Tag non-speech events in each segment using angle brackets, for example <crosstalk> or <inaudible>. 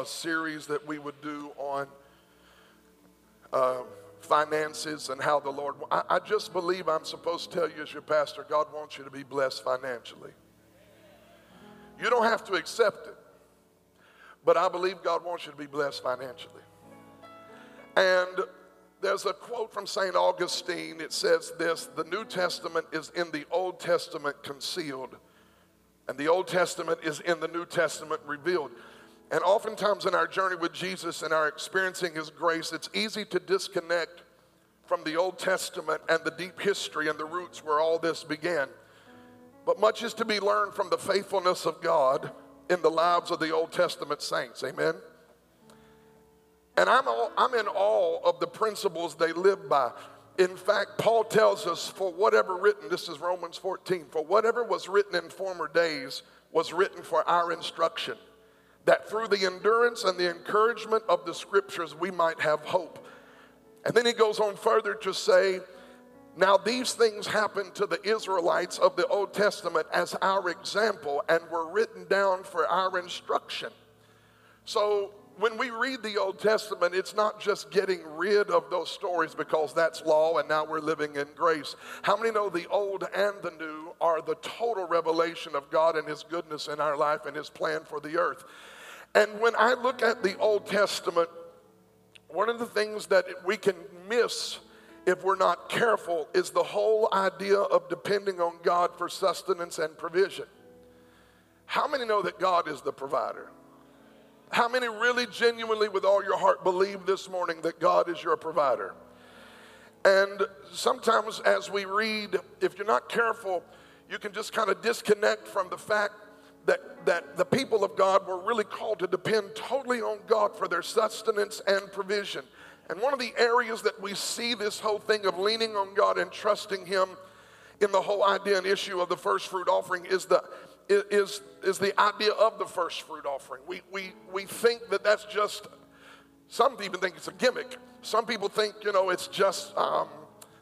a series that we would do on uh, finances and how the Lord. I, I just believe I'm supposed to tell you as your pastor, God wants you to be blessed financially. You don't have to accept it, but I believe God wants you to be blessed financially. And there's a quote from St. Augustine. It says this The New Testament is in the Old Testament concealed, and the Old Testament is in the New Testament revealed. And oftentimes in our journey with Jesus and our experiencing His grace, it's easy to disconnect from the Old Testament and the deep history and the roots where all this began. But much is to be learned from the faithfulness of God in the lives of the Old Testament saints. Amen. And I'm, all, I'm in awe of the principles they live by. In fact, Paul tells us, for whatever written, this is Romans 14, for whatever was written in former days was written for our instruction that through the endurance and the encouragement of the scriptures we might have hope. And then he goes on further to say, Now these things happened to the Israelites of the Old Testament as our example and were written down for our instruction. So when we read the Old Testament, it's not just getting rid of those stories because that's law and now we're living in grace. How many know the old and the new are the total revelation of God and His goodness in our life and His plan for the earth? And when I look at the Old Testament, one of the things that we can miss if we're not careful is the whole idea of depending on God for sustenance and provision. How many know that God is the provider? How many really genuinely, with all your heart, believe this morning that God is your provider? And sometimes, as we read, if you're not careful, you can just kind of disconnect from the fact that, that the people of God were really called to depend totally on God for their sustenance and provision. And one of the areas that we see this whole thing of leaning on God and trusting Him in the whole idea and issue of the first fruit offering is the is, is the idea of the first fruit offering. We, we, we think that that's just, some people think it's a gimmick. Some people think, you know, it's just um,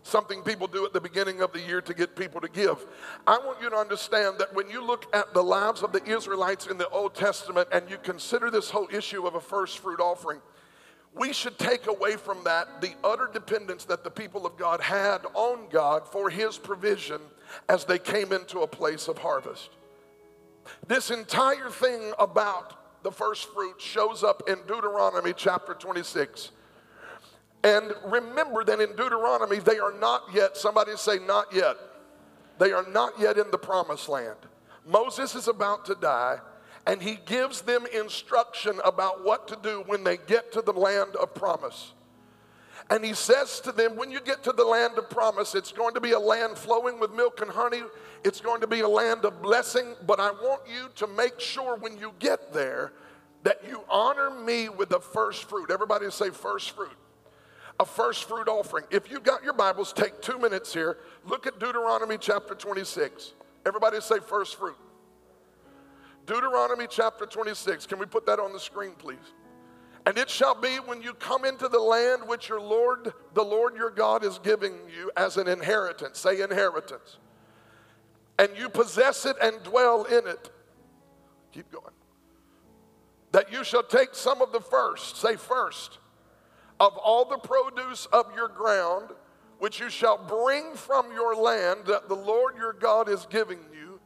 something people do at the beginning of the year to get people to give. I want you to understand that when you look at the lives of the Israelites in the Old Testament and you consider this whole issue of a first fruit offering, we should take away from that the utter dependence that the people of God had on God for his provision as they came into a place of harvest. This entire thing about the first fruit shows up in Deuteronomy chapter 26. And remember that in Deuteronomy, they are not yet, somebody say, not yet. They are not yet in the promised land. Moses is about to die, and he gives them instruction about what to do when they get to the land of promise. And he says to them, When you get to the land of promise, it's going to be a land flowing with milk and honey. It's going to be a land of blessing. But I want you to make sure when you get there that you honor me with the first fruit. Everybody say, first fruit. A first fruit offering. If you've got your Bibles, take two minutes here. Look at Deuteronomy chapter 26. Everybody say, first fruit. Deuteronomy chapter 26. Can we put that on the screen, please? And it shall be when you come into the land which your Lord, the Lord your God, is giving you as an inheritance. Say inheritance. And you possess it and dwell in it. Keep going. That you shall take some of the first, say first, of all the produce of your ground, which you shall bring from your land that the Lord your God is giving you.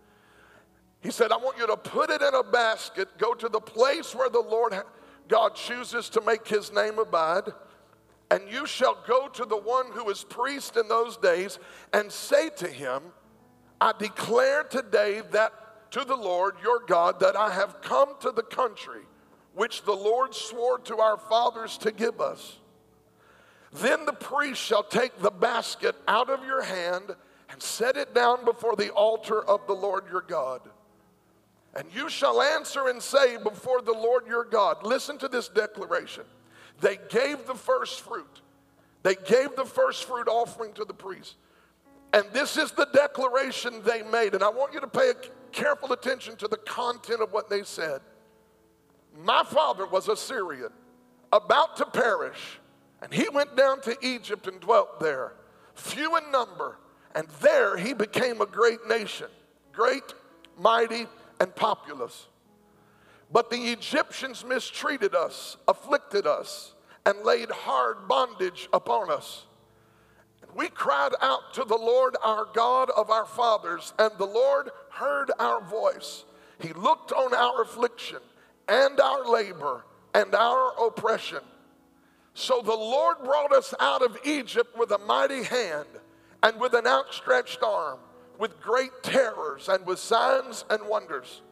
He said, I want you to put it in a basket, go to the place where the Lord. God chooses to make his name abide. And you shall go to the one who is priest in those days and say to him, I declare today that to the Lord your God that I have come to the country which the Lord swore to our fathers to give us. Then the priest shall take the basket out of your hand and set it down before the altar of the Lord your God. And you shall answer and say before the Lord your God, listen to this declaration. They gave the first fruit. They gave the first fruit offering to the priest. And this is the declaration they made. And I want you to pay careful attention to the content of what they said. My father was a Syrian, about to perish, and he went down to Egypt and dwelt there, few in number, and there he became a great nation, great, mighty, and populous. But the Egyptians mistreated us, afflicted us, and laid hard bondage upon us. We cried out to the Lord our God of our fathers, and the Lord heard our voice. He looked on our affliction and our labor and our oppression. So the Lord brought us out of Egypt with a mighty hand and with an outstretched arm, with great terrors and with signs and wonders.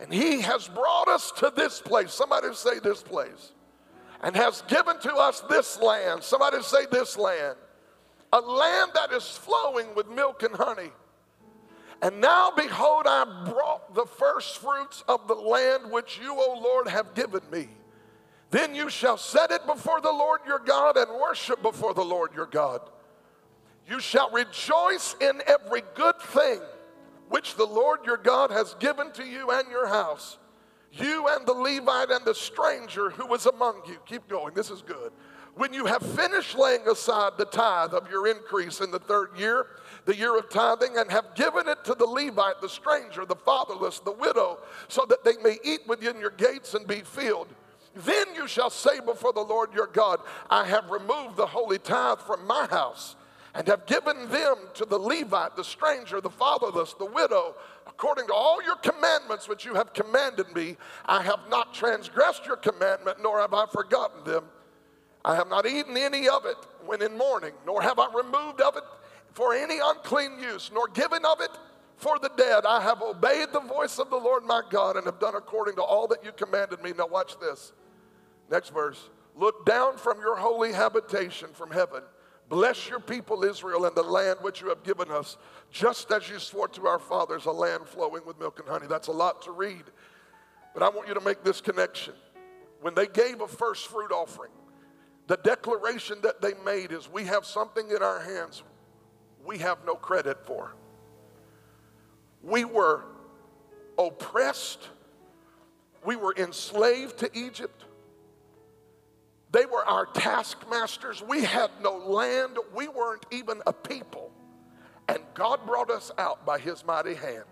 And he has brought us to this place. Somebody say this place. And has given to us this land. Somebody say this land. A land that is flowing with milk and honey. And now, behold, I brought the first fruits of the land which you, O Lord, have given me. Then you shall set it before the Lord your God and worship before the Lord your God. You shall rejoice in every good thing which the Lord your God has given to you and your house, you and the Levite and the stranger who was among you. Keep going, this is good. When you have finished laying aside the tithe of your increase in the third year, the year of tithing, and have given it to the Levite, the stranger, the fatherless, the widow, so that they may eat within your gates and be filled. Then you shall say before the Lord your God, I have removed the holy tithe from my house and have given them to the Levite, the stranger, the fatherless, the widow, according to all your commandments which you have commanded me. I have not transgressed your commandment, nor have I forgotten them. I have not eaten any of it when in mourning, nor have I removed of it for any unclean use, nor given of it for the dead. I have obeyed the voice of the Lord my God and have done according to all that you commanded me. Now, watch this. Next verse. Look down from your holy habitation from heaven Bless your people, Israel, and the land which you have given us, just as you swore to our fathers, a land flowing with milk and honey. That's a lot to read, but I want you to make this connection. When they gave a first fruit offering, the declaration that they made is we have something in our hands we have no credit for. We were oppressed, we were enslaved to Egypt. They were our taskmasters. We had no land. We weren't even a people. And God brought us out by his mighty hand.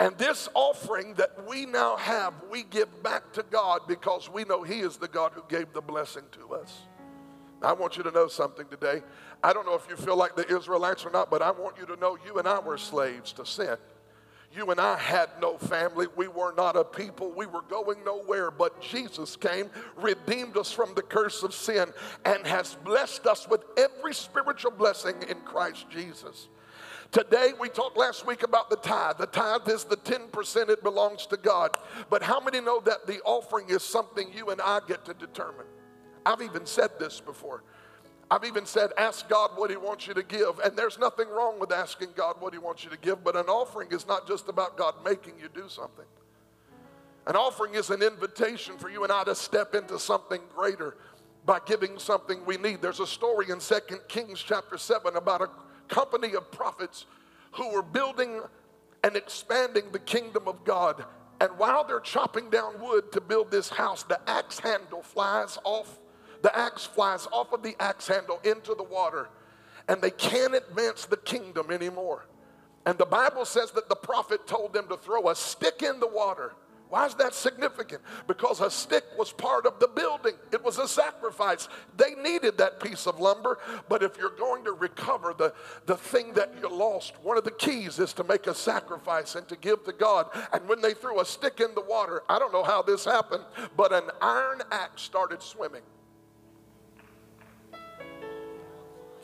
And this offering that we now have, we give back to God because we know he is the God who gave the blessing to us. I want you to know something today. I don't know if you feel like the Israelites or not, but I want you to know you and I were slaves to sin. You and I had no family. We were not a people. We were going nowhere. But Jesus came, redeemed us from the curse of sin, and has blessed us with every spiritual blessing in Christ Jesus. Today, we talked last week about the tithe. The tithe is the 10%, it belongs to God. But how many know that the offering is something you and I get to determine? I've even said this before. I've even said, ask God what He wants you to give. And there's nothing wrong with asking God what He wants you to give, but an offering is not just about God making you do something. An offering is an invitation for you and I to step into something greater by giving something we need. There's a story in 2 Kings chapter 7 about a company of prophets who were building and expanding the kingdom of God. And while they're chopping down wood to build this house, the axe handle flies off the axe flies off of the axe handle into the water, and they can't advance the kingdom anymore. And the Bible says that the prophet told them to throw a stick in the water. Why is that significant? Because a stick was part of the building. It was a sacrifice. They needed that piece of lumber. But if you're going to recover the, the thing that you lost, one of the keys is to make a sacrifice and to give to God. And when they threw a stick in the water, I don't know how this happened, but an iron axe started swimming.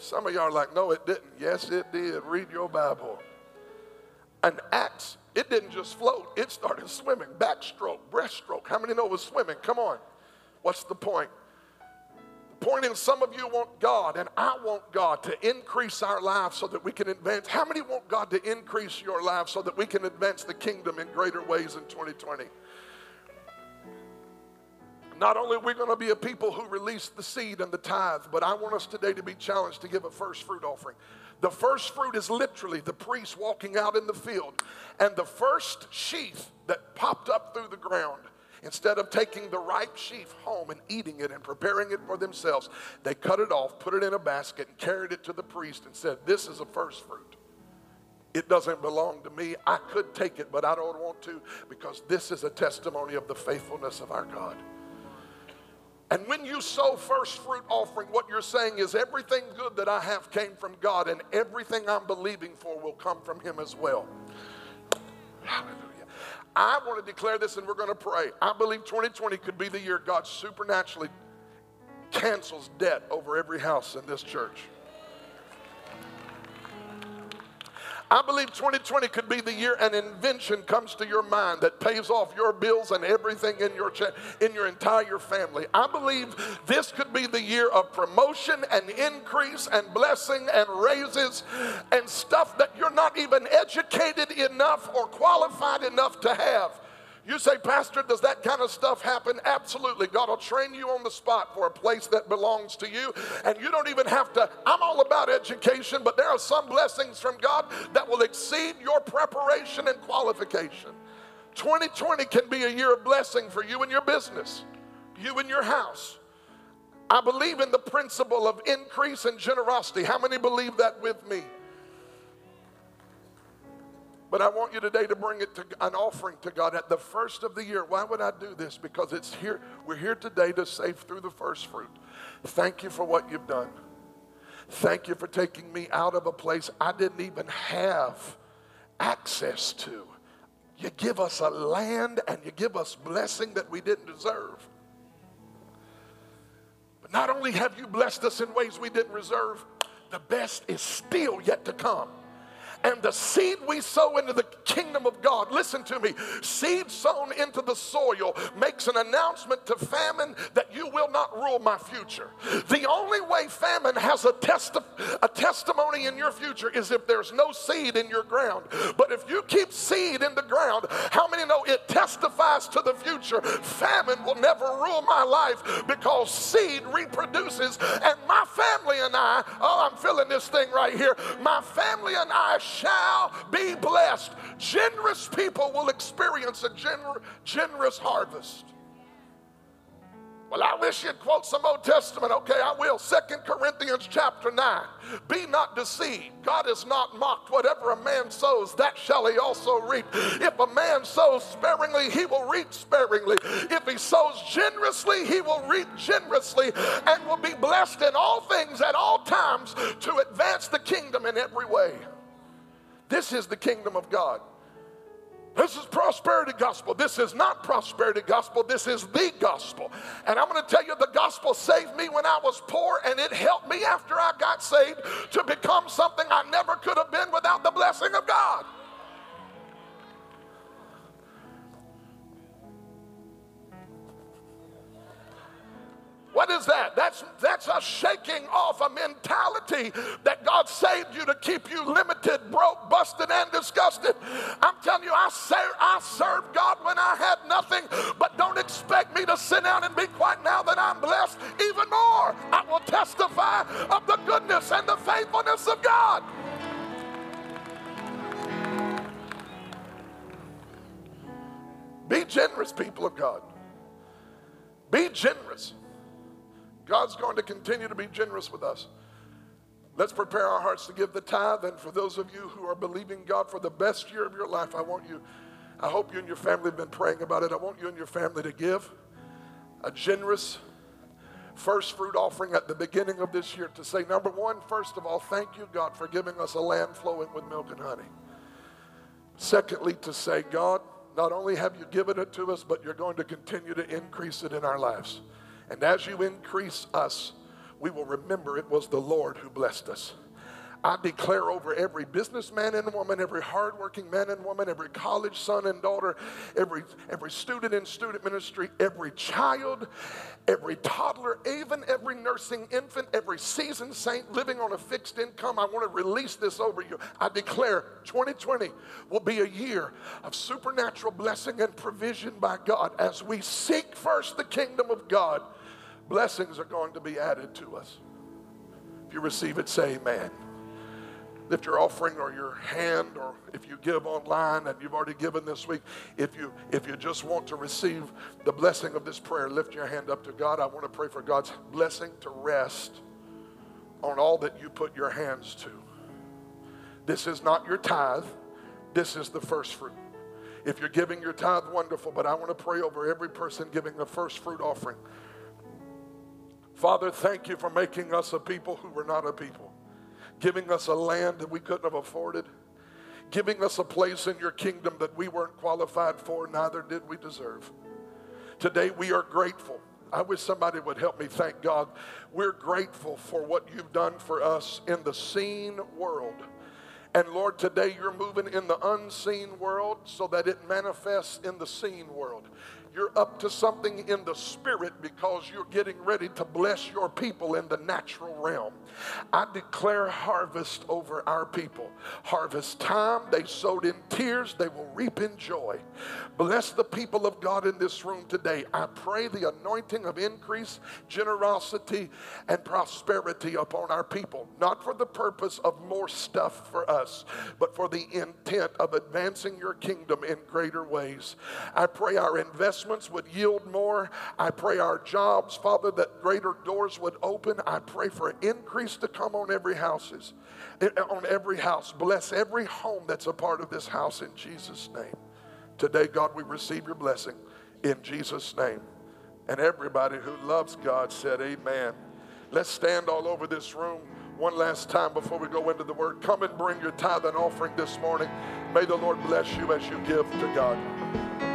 Some of y'all are like, no, it didn't. Yes, it did. Read your Bible. An axe, it didn't just float, it started swimming. Backstroke, breaststroke. How many know it was swimming? Come on. What's the point? The point is, some of you want God, and I want God to increase our lives so that we can advance. How many want God to increase your life so that we can advance the kingdom in greater ways in 2020? Not only are we going to be a people who release the seed and the tithe, but I want us today to be challenged to give a first fruit offering. The first fruit is literally the priest walking out in the field, and the first sheaf that popped up through the ground. Instead of taking the ripe sheaf home and eating it and preparing it for themselves, they cut it off, put it in a basket, and carried it to the priest and said, This is a first fruit. It doesn't belong to me. I could take it, but I don't want to because this is a testimony of the faithfulness of our God. And when you sow first fruit offering, what you're saying is everything good that I have came from God, and everything I'm believing for will come from Him as well. Hallelujah. I want to declare this and we're going to pray. I believe 2020 could be the year God supernaturally cancels debt over every house in this church. I believe 2020 could be the year an invention comes to your mind that pays off your bills and everything in your cha- in your entire family. I believe this could be the year of promotion and increase and blessing and raises and stuff that you're not even educated enough or qualified enough to have. You say, Pastor, does that kind of stuff happen? Absolutely. God will train you on the spot for a place that belongs to you. And you don't even have to. I'm all about education, but there are some blessings from God that will exceed your preparation and qualification. 2020 can be a year of blessing for you and your business, you and your house. I believe in the principle of increase and generosity. How many believe that with me? But I want you today to bring it to an offering to God at the first of the year. Why would I do this? Because it's here. We're here today to save through the first fruit. Thank you for what you've done. Thank you for taking me out of a place I didn't even have access to. You give us a land and you give us blessing that we didn't deserve. But not only have you blessed us in ways we didn't reserve, the best is still yet to come and the seed we sow into the kingdom of God, listen to me, seed sown into the soil makes an announcement to famine that you will not rule my future. The only way famine has a, testi- a testimony in your future is if there's no seed in your ground. But if you keep seed in the ground, how many know it testifies to the future? Famine will never rule my life because seed reproduces, and my family and I, oh, I'm feeling this thing right here. My family and I shall be blessed. Generous people will experience a gener- generous harvest. Well, I wish you'd quote some Old Testament. Okay, I will. Second Corinthians chapter 9. Be not deceived. God is not mocked. Whatever a man sows, that shall he also reap. If a man sows sparingly, he will reap sparingly. If he sows generously, he will reap generously and will be blessed in all things at all times to advance the kingdom in every way. This is the kingdom of God. This is prosperity gospel. This is not prosperity gospel. This is the gospel. And I'm going to tell you the gospel saved me when I was poor and it helped me after I got saved to become something I never could have been without the blessing of God. What is that? That's, that's a shaking off a mentality that God saved you to keep you limited, broke, busted, and disgusted. I'm telling you, I, say, I God when I had nothing, but don't expect me to sit down and be quiet now that I'm blessed even more. I will testify of the goodness and the faithfulness of God. Be generous, people of God. Be generous. God's going to continue to be generous with us. Let's prepare our hearts to give the tithe. And for those of you who are believing God for the best year of your life, I want you, I hope you and your family have been praying about it. I want you and your family to give a generous first fruit offering at the beginning of this year to say, number one, first of all, thank you, God, for giving us a land flowing with milk and honey. Secondly, to say, God, not only have you given it to us, but you're going to continue to increase it in our lives. And as you increase us, we will remember it was the Lord who blessed us. I declare over every businessman and woman, every hardworking man and woman, every college son and daughter, every, every student in student ministry, every child, every toddler, even every nursing infant, every seasoned saint living on a fixed income. I want to release this over you. I declare 2020 will be a year of supernatural blessing and provision by God as we seek first the kingdom of God. Blessings are going to be added to us. If you receive it, say amen lift your offering or your hand or if you give online and you've already given this week if you if you just want to receive the blessing of this prayer lift your hand up to god i want to pray for god's blessing to rest on all that you put your hands to This is not your tithe, this is the first fruit. If you're giving your tithe, wonderful, but I want to pray over every person giving the first fruit offering. Father, thank you for making us a people who were not a people, giving us a land that we couldn't have afforded, giving us a place in your kingdom that we weren't qualified for, neither did we deserve. Today we are grateful. I wish somebody would help me thank God. We're grateful for what you've done for us in the seen world. And Lord, today you're moving in the unseen world so that it manifests in the seen world. You're up to something in the spirit because you're getting ready to bless your people in the natural realm. I declare harvest over our people. Harvest time, they sowed in tears, they will reap in joy. Bless the people of God in this room today. I pray the anointing of increase, generosity, and prosperity upon our people, not for the purpose of more stuff for us, but for the intent of advancing your kingdom in greater ways. I pray our investments would yield more. I pray our jobs, Father, that greater doors would open. I pray for increase to come on every houses, eh, on every house. Bless every home that's a part of this house in Jesus' name. Today, God, we receive your blessing in Jesus' name. And everybody who loves God said, Amen. Let's stand all over this room one last time before we go into the word. Come and bring your tithe and offering this morning. May the Lord bless you as you give to God.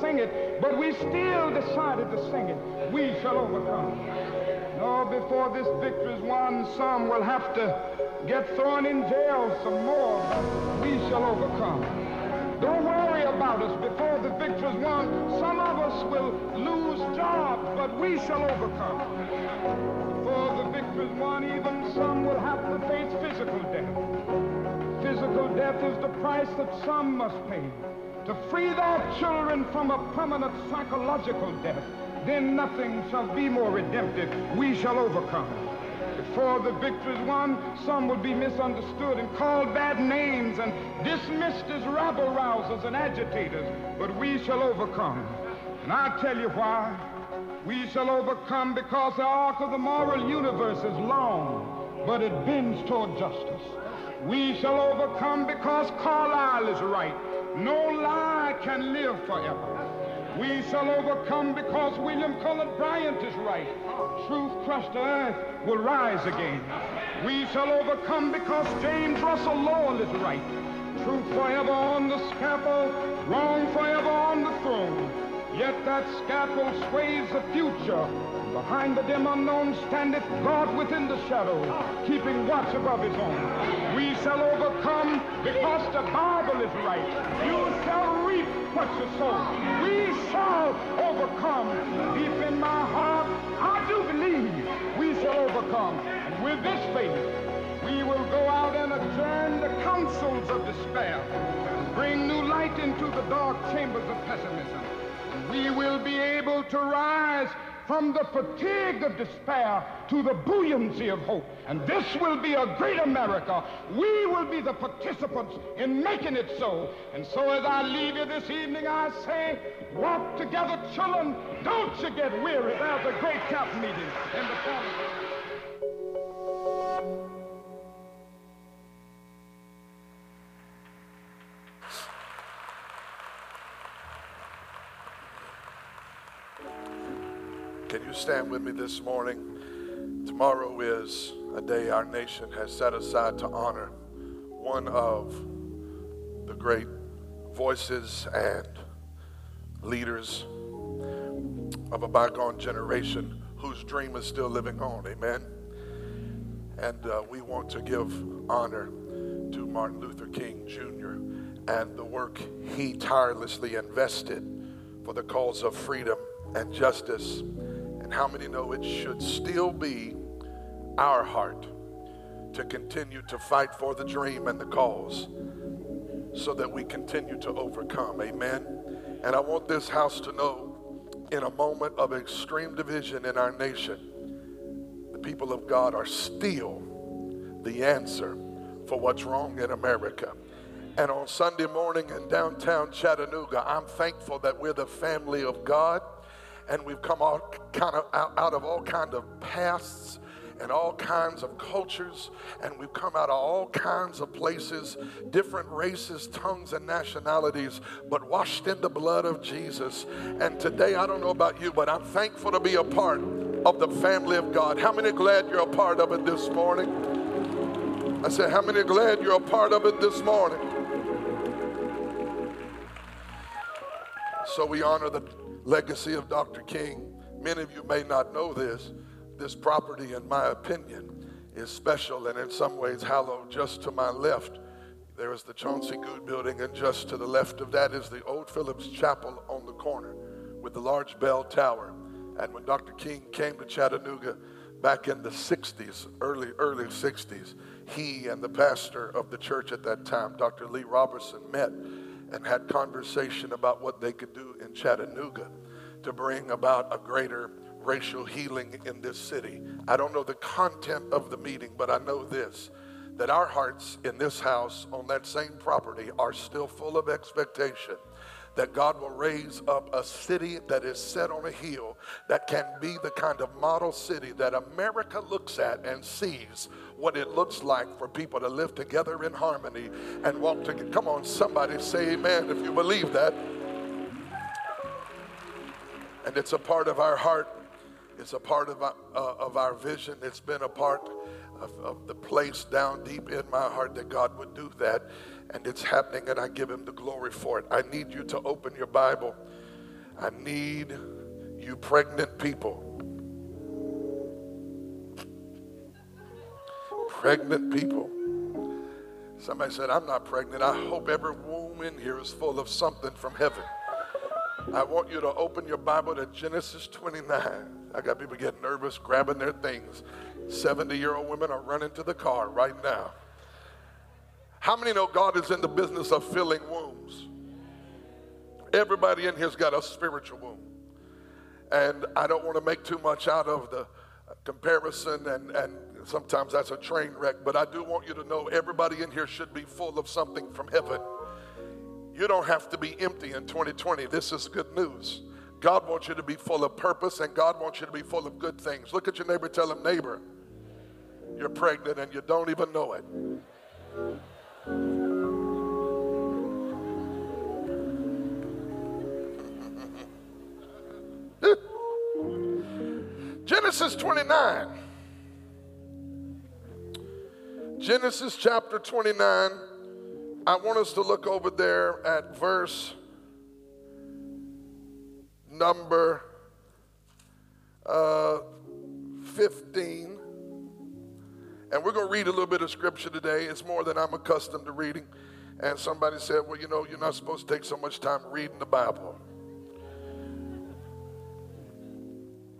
Sing it, but we still decided to sing it. We shall overcome. No, before this victory is won, some will have to get thrown in jail some more. We shall overcome. Don't worry about us before the victory is won. Some of us will lose jobs, but we shall overcome. For the victory is won, even some will have to face physical death. Physical death is the price that some must pay to free their children from a permanent psychological death. Then nothing shall be more redemptive. We shall overcome. Before the victory is won, some will be misunderstood and called bad names and dismissed as rabble rousers and agitators. But we shall overcome. And I'll tell you why. We shall overcome because the arc of the moral universe is long but it bends toward justice. We shall overcome because Carlyle is right. No lie can live forever. We shall overcome because William Cullen Bryant is right. Truth crushed to earth will rise again. We shall overcome because James Russell Lowell is right. Truth forever on the scaffold, wrong forever on the throne. Yet that scaffold sways the future. Behind the dim unknown standeth God within the shadow, keeping watch above his own. We shall overcome because the Bible is right. You shall reap what you sow. We shall overcome. Deep in my heart, I do believe we shall overcome. And with this faith, we will go out and adjourn the councils of despair, bring new light into the dark chambers of pessimism we will be able to rise from the fatigue of despair to the buoyancy of hope. And this will be a great America. We will be the participants in making it so. And so as I leave you this evening, I say, walk together, children. Don't you get weary. There's a great camp meeting in the corner. Can you stand with me this morning? Tomorrow is a day our nation has set aside to honor one of the great voices and leaders of a bygone generation whose dream is still living on. Amen. And uh, we want to give honor to Martin Luther King Jr. and the work he tirelessly invested for the cause of freedom and justice and how many know it should still be our heart to continue to fight for the dream and the cause so that we continue to overcome? Amen. And I want this house to know in a moment of extreme division in our nation, the people of God are still the answer for what's wrong in America. And on Sunday morning in downtown Chattanooga, I'm thankful that we're the family of God and we've come out kind of out, out of all kind of pasts and all kinds of cultures, and we've come out of all kinds of places, different races, tongues, and nationalities, but washed in the blood of Jesus. And today, I don't know about you, but I'm thankful to be a part of the family of God. How many glad you're a part of it this morning? I said, How many glad you're a part of it this morning? So we honor the legacy of Dr. King. Many of you may not know this. This property, in my opinion, is special and in some ways hallowed. Just to my left, there is the Chauncey Good building, and just to the left of that is the old Phillips Chapel on the corner with the large bell tower. And when Dr. King came to Chattanooga back in the 60s, early, early 60s, he and the pastor of the church at that time, Dr. Lee Robertson, met and had conversation about what they could do in Chattanooga to bring about a greater racial healing in this city. I don't know the content of the meeting, but I know this that our hearts in this house on that same property are still full of expectation that God will raise up a city that is set on a hill that can be the kind of model city that America looks at and sees what it looks like for people to live together in harmony and walk together. Come on, somebody say amen if you believe that. And it's a part of our heart. It's a part of our, uh, of our vision. It's been a part of, of the place down deep in my heart that God would do that and it's happening, and I give him the glory for it. I need you to open your Bible. I need you, pregnant people. Pregnant people. Somebody said, I'm not pregnant. I hope every womb in here is full of something from heaven. I want you to open your Bible to Genesis 29. I got people getting nervous, grabbing their things. 70 year old women are running to the car right now. How many know God is in the business of filling wombs? Everybody in here's got a spiritual womb. And I don't want to make too much out of the comparison, and, and sometimes that's a train wreck, but I do want you to know everybody in here should be full of something from heaven. You don't have to be empty in 2020. This is good news. God wants you to be full of purpose, and God wants you to be full of good things. Look at your neighbor, tell him, neighbor, you're pregnant and you don't even know it. <laughs> Genesis 29. Genesis chapter 29. I want us to look over there at verse number uh, 15. And we're going to read a little bit of scripture today. It's more than I'm accustomed to reading. And somebody said, Well, you know, you're not supposed to take so much time reading the Bible.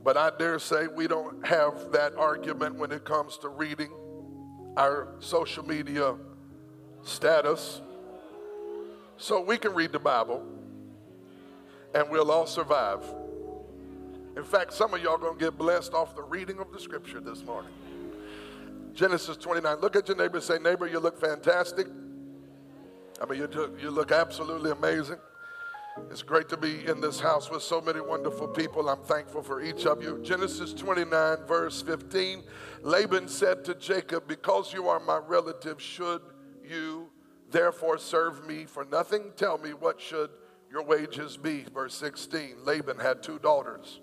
But I dare say we don't have that argument when it comes to reading our social media status. So we can read the Bible and we'll all survive. In fact, some of y'all going to get blessed off the reading of the scripture this morning. Genesis 29. Look at your neighbor say, Neighbor, you look fantastic. I mean, you, you look absolutely amazing. It's great to be in this house with so many wonderful people. I'm thankful for each of you. Genesis 29, verse 15. Laban said to Jacob, Because you are my relative, should you therefore serve me for nothing? Tell me, what should your wages be? Verse 16. Laban had two daughters.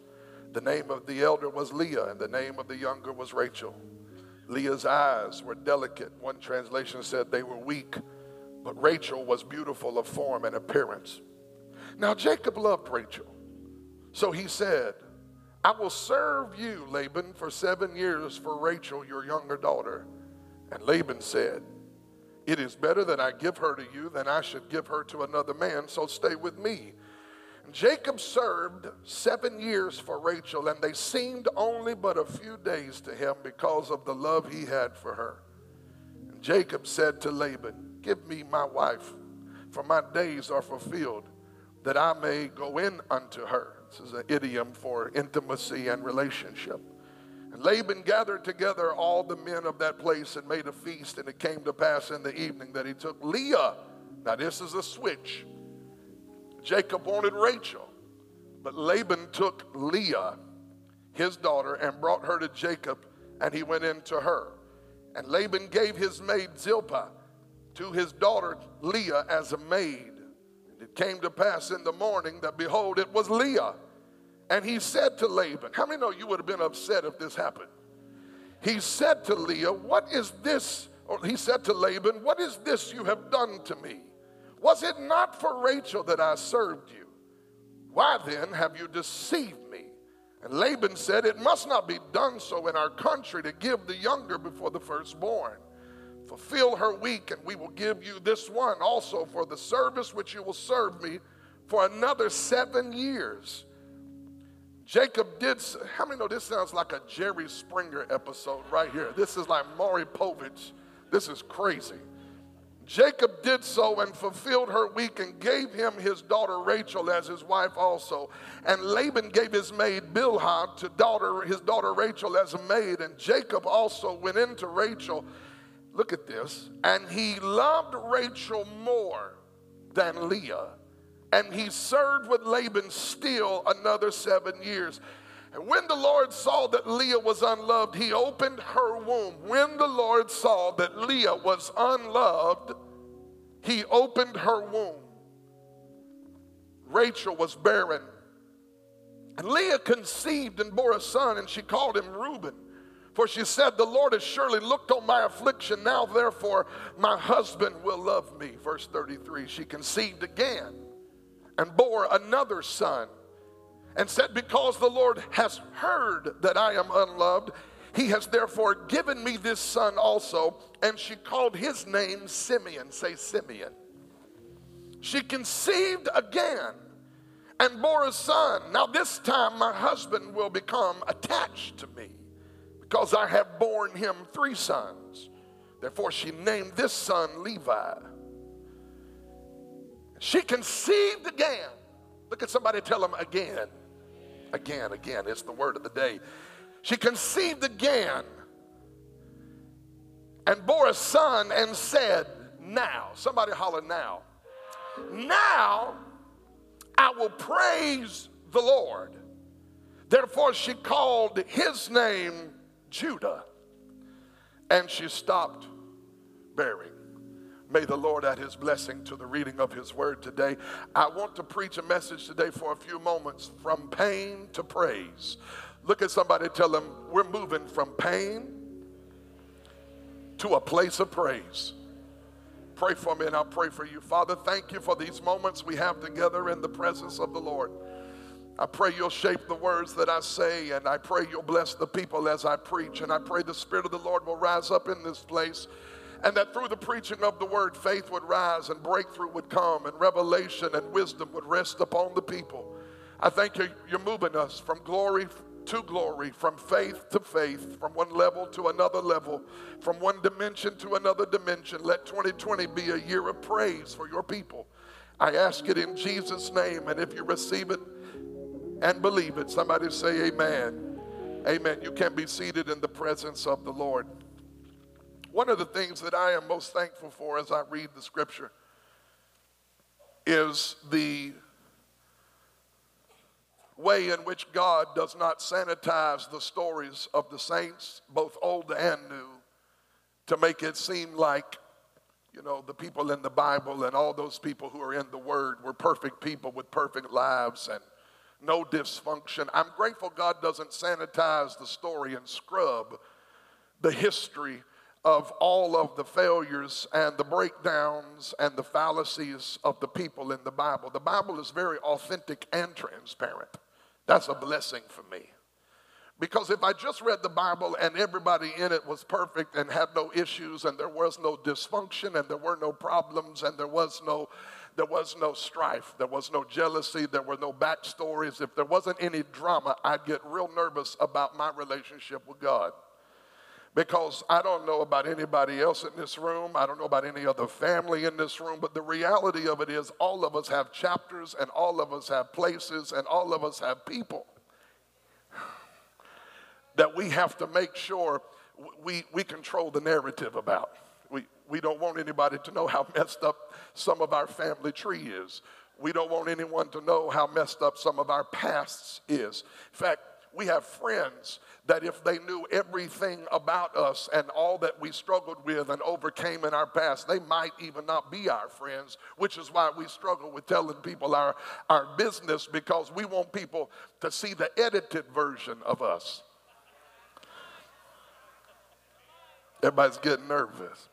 The name of the elder was Leah, and the name of the younger was Rachel. Leah's eyes were delicate. One translation said they were weak, but Rachel was beautiful of form and appearance. Now Jacob loved Rachel. So he said, I will serve you, Laban, for seven years for Rachel, your younger daughter. And Laban said, It is better that I give her to you than I should give her to another man, so stay with me. And Jacob served seven years for Rachel, and they seemed only but a few days to him because of the love he had for her. And Jacob said to Laban, Give me my wife, for my days are fulfilled that I may go in unto her. This is an idiom for intimacy and relationship. And Laban gathered together all the men of that place and made a feast, and it came to pass in the evening that he took Leah. Now, this is a switch. Jacob wanted Rachel, but Laban took Leah, his daughter, and brought her to Jacob, and he went in to her. And Laban gave his maid Zilpah to his daughter Leah as a maid. It came to pass in the morning that behold, it was Leah. And he said to Laban, How many know you would have been upset if this happened? He said to Leah, What is this? Or he said to Laban, What is this you have done to me? Was it not for Rachel that I served you? Why then have you deceived me? And Laban said, It must not be done so in our country to give the younger before the firstborn. Fulfill her week, and we will give you this one also for the service which you will serve me for another seven years. Jacob did, how many know this sounds like a Jerry Springer episode right here? This is like Maury Povich. This is crazy. Jacob did so and fulfilled her week and gave him his daughter Rachel as his wife also. And Laban gave his maid Bilhah to daughter, his daughter Rachel as a maid. And Jacob also went into Rachel Look at this. And he loved Rachel more than Leah. And he served with Laban still another seven years. And when the Lord saw that Leah was unloved, he opened her womb. When the Lord saw that Leah was unloved, he opened her womb. Rachel was barren. And Leah conceived and bore a son, and she called him Reuben. For she said, The Lord has surely looked on my affliction. Now, therefore, my husband will love me. Verse 33 She conceived again and bore another son and said, Because the Lord has heard that I am unloved, he has therefore given me this son also. And she called his name Simeon. Say Simeon. She conceived again and bore a son. Now, this time my husband will become attached to me because I have borne him three sons. Therefore, she named this son Levi. She conceived again. Look at somebody tell them again. Again, again. It's the word of the day. She conceived again and bore a son and said, Now, somebody holler now. Now I will praise the Lord. Therefore, she called his name Judah. and she stopped bearing. May the Lord add his blessing to the reading of his word today. I want to preach a message today for a few moments from pain to praise. Look at somebody, tell them, we're moving from pain to a place of praise. Pray for me and I'll pray for you. Father, thank you for these moments we have together in the presence of the Lord. I pray you'll shape the words that I say, and I pray you'll bless the people as I preach. And I pray the Spirit of the Lord will rise up in this place and that through the preaching of the word, faith would rise and breakthrough would come and revelation and wisdom would rest upon the people. I thank you, you're moving us from glory to glory, from faith to faith, from one level to another level, from one dimension to another dimension. Let 2020 be a year of praise for your people. I ask it in Jesus' name, and if you receive it and believe it, somebody say amen. Amen. You can be seated in the presence of the Lord. One of the things that I am most thankful for as I read the scripture is the way in which God does not sanitize the stories of the saints, both old and new, to make it seem like, you know, the people in the Bible and all those people who are in the Word were perfect people with perfect lives and no dysfunction. I'm grateful God doesn't sanitize the story and scrub the history of all of the failures and the breakdowns and the fallacies of the people in the Bible. The Bible is very authentic and transparent. That's a blessing for me. Because if I just read the Bible and everybody in it was perfect and had no issues and there was no dysfunction and there were no problems and there was no there was no strife, there was no jealousy, there were no backstories, if there wasn't any drama, I'd get real nervous about my relationship with God. Because I don't know about anybody else in this room. I don't know about any other family in this room, but the reality of it is all of us have chapters and all of us have places and all of us have people that we have to make sure we, we control the narrative about. We, don't want anybody to know how messed up some of our family tree is. We don't want anyone to know how messed up some of our pasts is. In fact, we have friends that if they knew everything about us and all that we struggled with and overcame in our past, they might even not be our friends, which is why we struggle with telling people our, our business because we want people to see the edited version of us. Everybody's getting nervous.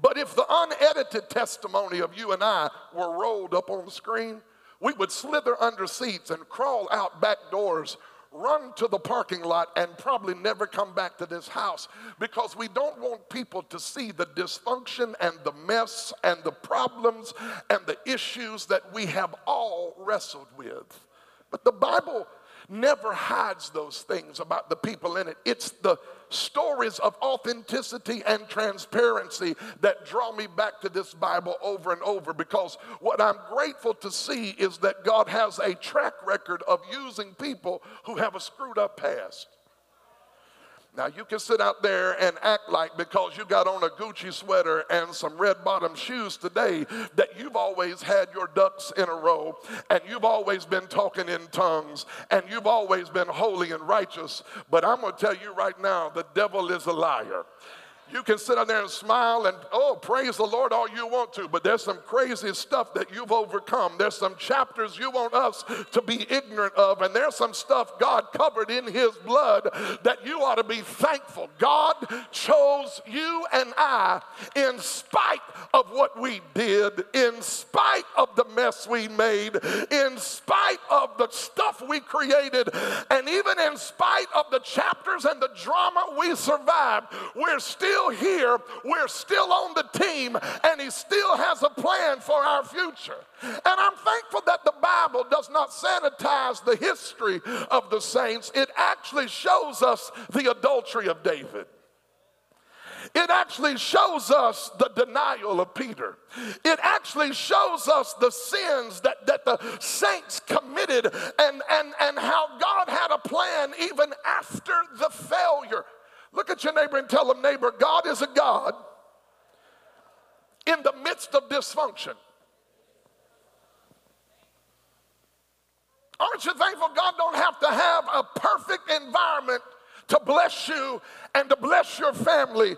But if the unedited testimony of you and I were rolled up on the screen, we would slither under seats and crawl out back doors run to the parking lot and probably never come back to this house because we don't want people to see the dysfunction and the mess and the problems and the issues that we have all wrestled with. But the Bible never hides those things about the people in it. It's the stories of authenticity and transparency that draw me back to this Bible over and over because what I'm grateful to see is that God has a track record of using people who have a screwed up past. Now, you can sit out there and act like because you got on a Gucci sweater and some red bottom shoes today that you've always had your ducks in a row and you've always been talking in tongues and you've always been holy and righteous. But I'm going to tell you right now the devil is a liar. You can sit on there and smile and, oh, praise the Lord all you want to, but there's some crazy stuff that you've overcome. There's some chapters you want us to be ignorant of, and there's some stuff God covered in His blood that you ought to be thankful. God chose you and I in spite of what we did, in spite of the mess we made, in spite of the stuff we created, and even in spite of the chapters and the drama we survived, we're still still here, we're still on the team, and He still has a plan for our future. And I'm thankful that the Bible does not sanitize the history of the saints, it actually shows us the adultery of David. It actually shows us the denial of Peter. It actually shows us the sins that, that the saints committed and, and, and how God had a plan even after the failure. Look at your neighbor and tell them, neighbor, God is a God in the midst of dysfunction. Aren't you thankful God don't have to have a perfect environment to bless you and to bless your family.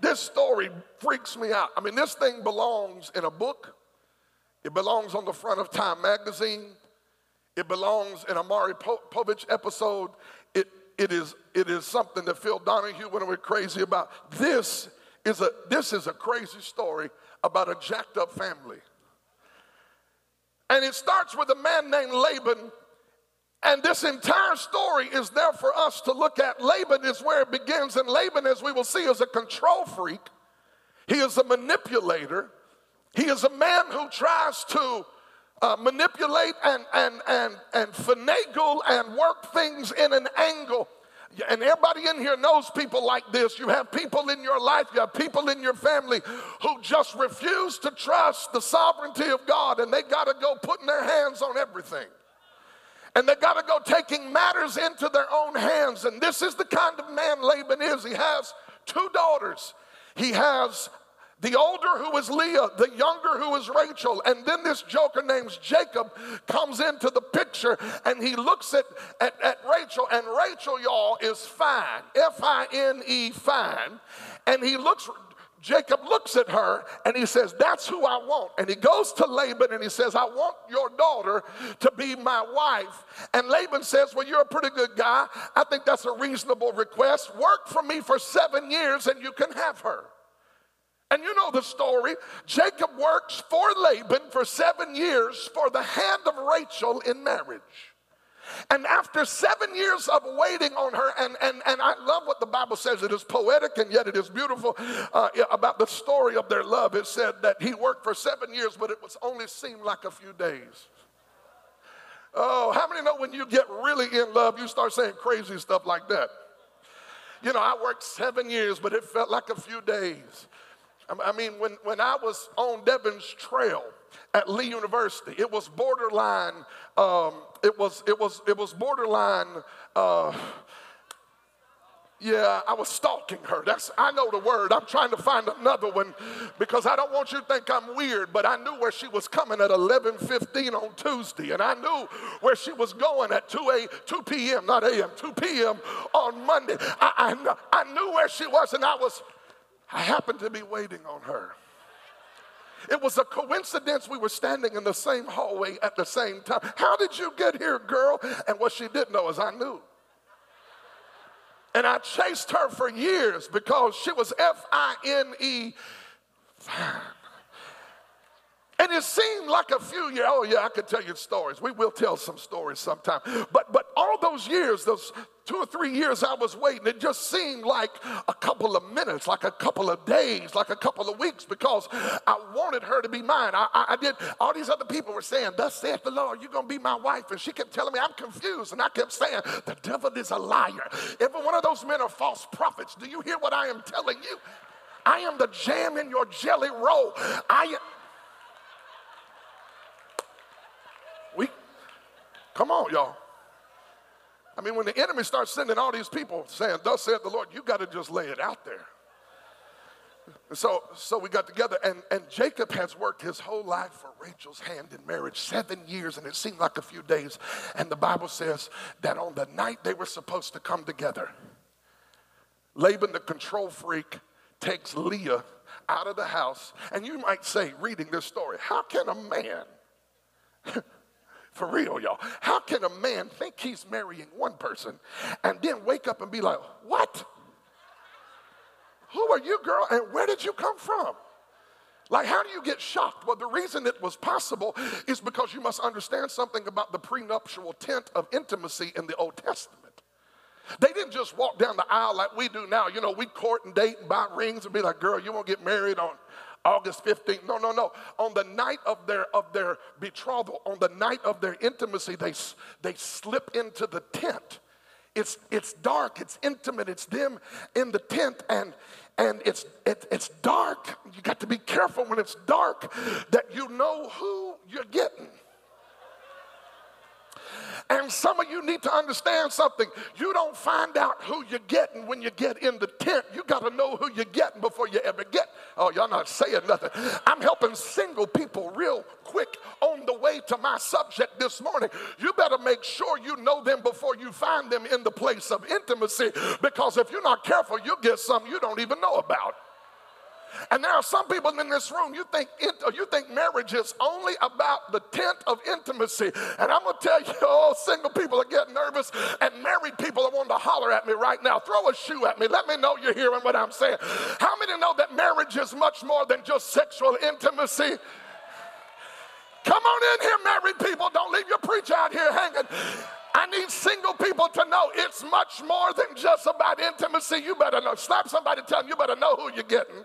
This story freaks me out. I mean, this thing belongs in a book, it belongs on the front of Time magazine, it belongs in a Maury Povich episode. It, it, is, it is something that Phil Donahue went away crazy about. This is, a, this is a crazy story about a jacked up family. And it starts with a man named Laban. And this entire story is there for us to look at. Laban is where it begins. And Laban, as we will see, is a control freak. He is a manipulator. He is a man who tries to uh, manipulate and, and, and, and finagle and work things in an angle and everybody in here knows people like this. You have people in your life, you have people in your family who just refuse to trust the sovereignty of God and they got to go putting their hands on everything. And they got to go taking matters into their own hands. And this is the kind of man Laban is. He has two daughters. He has the older who is Leah, the younger who is Rachel, and then this joker named Jacob comes into the picture and he looks at, at, at Rachel, and Rachel, y'all, is fine, F I N E, fine. And he looks, Jacob looks at her and he says, That's who I want. And he goes to Laban and he says, I want your daughter to be my wife. And Laban says, Well, you're a pretty good guy. I think that's a reasonable request. Work for me for seven years and you can have her. And you know the story. Jacob works for Laban for seven years for the hand of Rachel in marriage. And after seven years of waiting on her, and, and, and I love what the Bible says, it is poetic and yet it is beautiful uh, about the story of their love. It said that he worked for seven years, but it was only seemed like a few days. Oh, how many know when you get really in love, you start saying crazy stuff like that? You know, I worked seven years, but it felt like a few days. I mean, when, when I was on Devon's Trail at Lee University, it was borderline, um, it, was, it, was, it was borderline, uh, yeah, I was stalking her. That's I know the word. I'm trying to find another one because I don't want you to think I'm weird, but I knew where she was coming at 11:15 on Tuesday, and I knew where she was going at 2 a 2 p.m. not a.m. 2 p.m. on Monday. I, I, I knew where she was, and I was I happened to be waiting on her. It was a coincidence we were standing in the same hallway at the same time. How did you get here, girl? And what she didn't know is I knew. And I chased her for years because she was F I N E fine. And it seemed like a few years, oh yeah, I could tell you stories. We will tell some stories sometime. But but all those years, those two or three years I was waiting, it just seemed like a couple of minutes, like a couple of days, like a couple of weeks, because I wanted her to be mine. I, I, I did, all these other people were saying, Thus saith the Lord, you're gonna be my wife. And she kept telling me, I'm confused. And I kept saying, The devil is a liar. Every one of those men are false prophets. Do you hear what I am telling you? I am the jam in your jelly roll. I We come on, y'all. I mean, when the enemy starts sending all these people saying, Thus saith the Lord, you got to just lay it out there. And so, so we got together, and, and Jacob has worked his whole life for Rachel's hand in marriage, seven years, and it seemed like a few days. And the Bible says that on the night they were supposed to come together, Laban, the control freak, takes Leah out of the house. And you might say, reading this story, how can a man For real, y'all. How can a man think he's marrying one person and then wake up and be like, what? Who are you, girl? And where did you come from? Like, how do you get shocked? Well, the reason it was possible is because you must understand something about the prenuptial tent of intimacy in the Old Testament. They didn't just walk down the aisle like we do now. You know, we court and date and buy rings and be like, girl, you won't get married on August 15th. No, no, no. On the night of their of their betrothal, on the night of their intimacy, they they slip into the tent. It's it's dark, it's intimate, it's them in the tent, and and it's it, it's dark. You got to be careful when it's dark that you know who you're getting. And some of you need to understand something. You don't find out who you're getting when you get in the tent. You got to know who you're getting before you ever get. Oh, y'all not saying nothing. I'm helping single people real quick on the way to my subject this morning. You better make sure you know them before you find them in the place of intimacy because if you're not careful, you'll get something you don't even know about. And there are some people in this room, you think, you think marriage is only about the tent of intimacy. And I'm going to tell you, <laughs> oh, single people are getting nervous, and married people are wanting to holler at me right now. Throw a shoe at me. Let me know you're hearing what I'm saying. How many know that marriage is much more than just sexual intimacy? Come on in here, married people. Don't leave your preacher out here hanging. I need single people to know it's much more than just about intimacy. You better know. Slap somebody, tell them you better know who you're getting.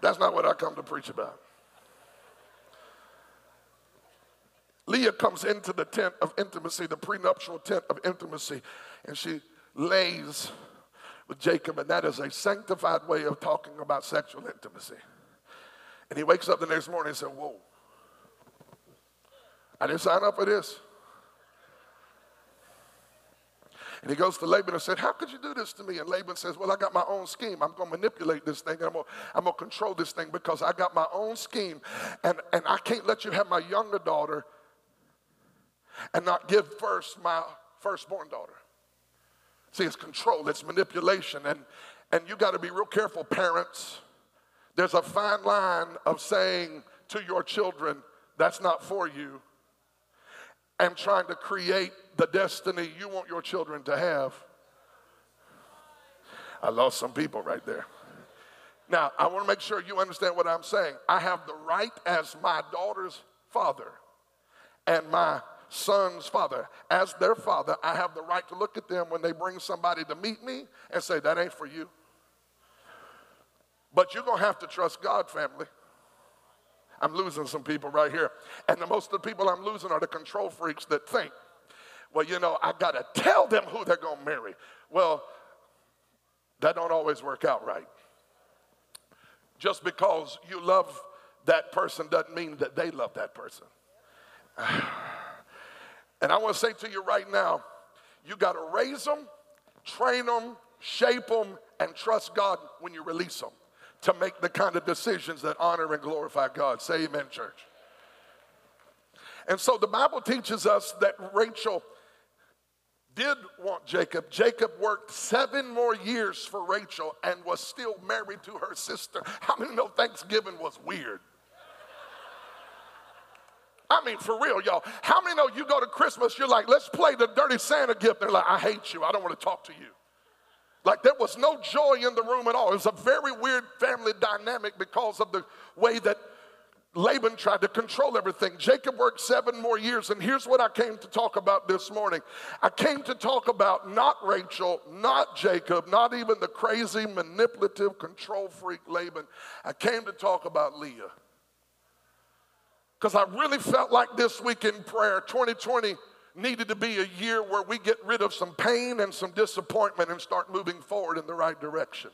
That's not what I come to preach about. Leah comes into the tent of intimacy, the prenuptial tent of intimacy, and she lays with Jacob, and that is a sanctified way of talking about sexual intimacy. And he wakes up the next morning and said, Whoa, I didn't sign up for this. And he goes to Laban and said, How could you do this to me? And Laban says, Well, I got my own scheme. I'm going to manipulate this thing. I'm going to control this thing because I got my own scheme. And, and I can't let you have my younger daughter and not give first my firstborn daughter. See, it's control, it's manipulation. And, and you got to be real careful, parents. There's a fine line of saying to your children, That's not for you and trying to create the destiny you want your children to have. I lost some people right there. Now, I want to make sure you understand what I'm saying. I have the right as my daughter's father and my son's father, as their father, I have the right to look at them when they bring somebody to meet me and say, That ain't for you. But you're going to have to trust God, family. I'm losing some people right here. And the most of the people I'm losing are the control freaks that think, well, you know, I got to tell them who they're going to marry. Well, that don't always work out right. Just because you love that person doesn't mean that they love that person. <sighs> And I want to say to you right now, you got to raise them, train them, shape them, and trust God when you release them to make the kind of decisions that honor and glorify God. Say amen, church. And so the Bible teaches us that Rachel did want Jacob. Jacob worked seven more years for Rachel and was still married to her sister. How many know Thanksgiving was weird? I mean, for real, y'all. How many know you go to Christmas, you're like, let's play the dirty Santa gift? They're like, I hate you. I don't want to talk to you. Like there was no joy in the room at all. It was a very weird family dynamic because of the way that Laban tried to control everything. Jacob worked seven more years, and here's what I came to talk about this morning. I came to talk about not Rachel, not Jacob, not even the crazy, manipulative, control freak Laban. I came to talk about Leah. Because I really felt like this week in prayer, 2020 needed to be a year where we get rid of some pain and some disappointment and start moving forward in the right direction.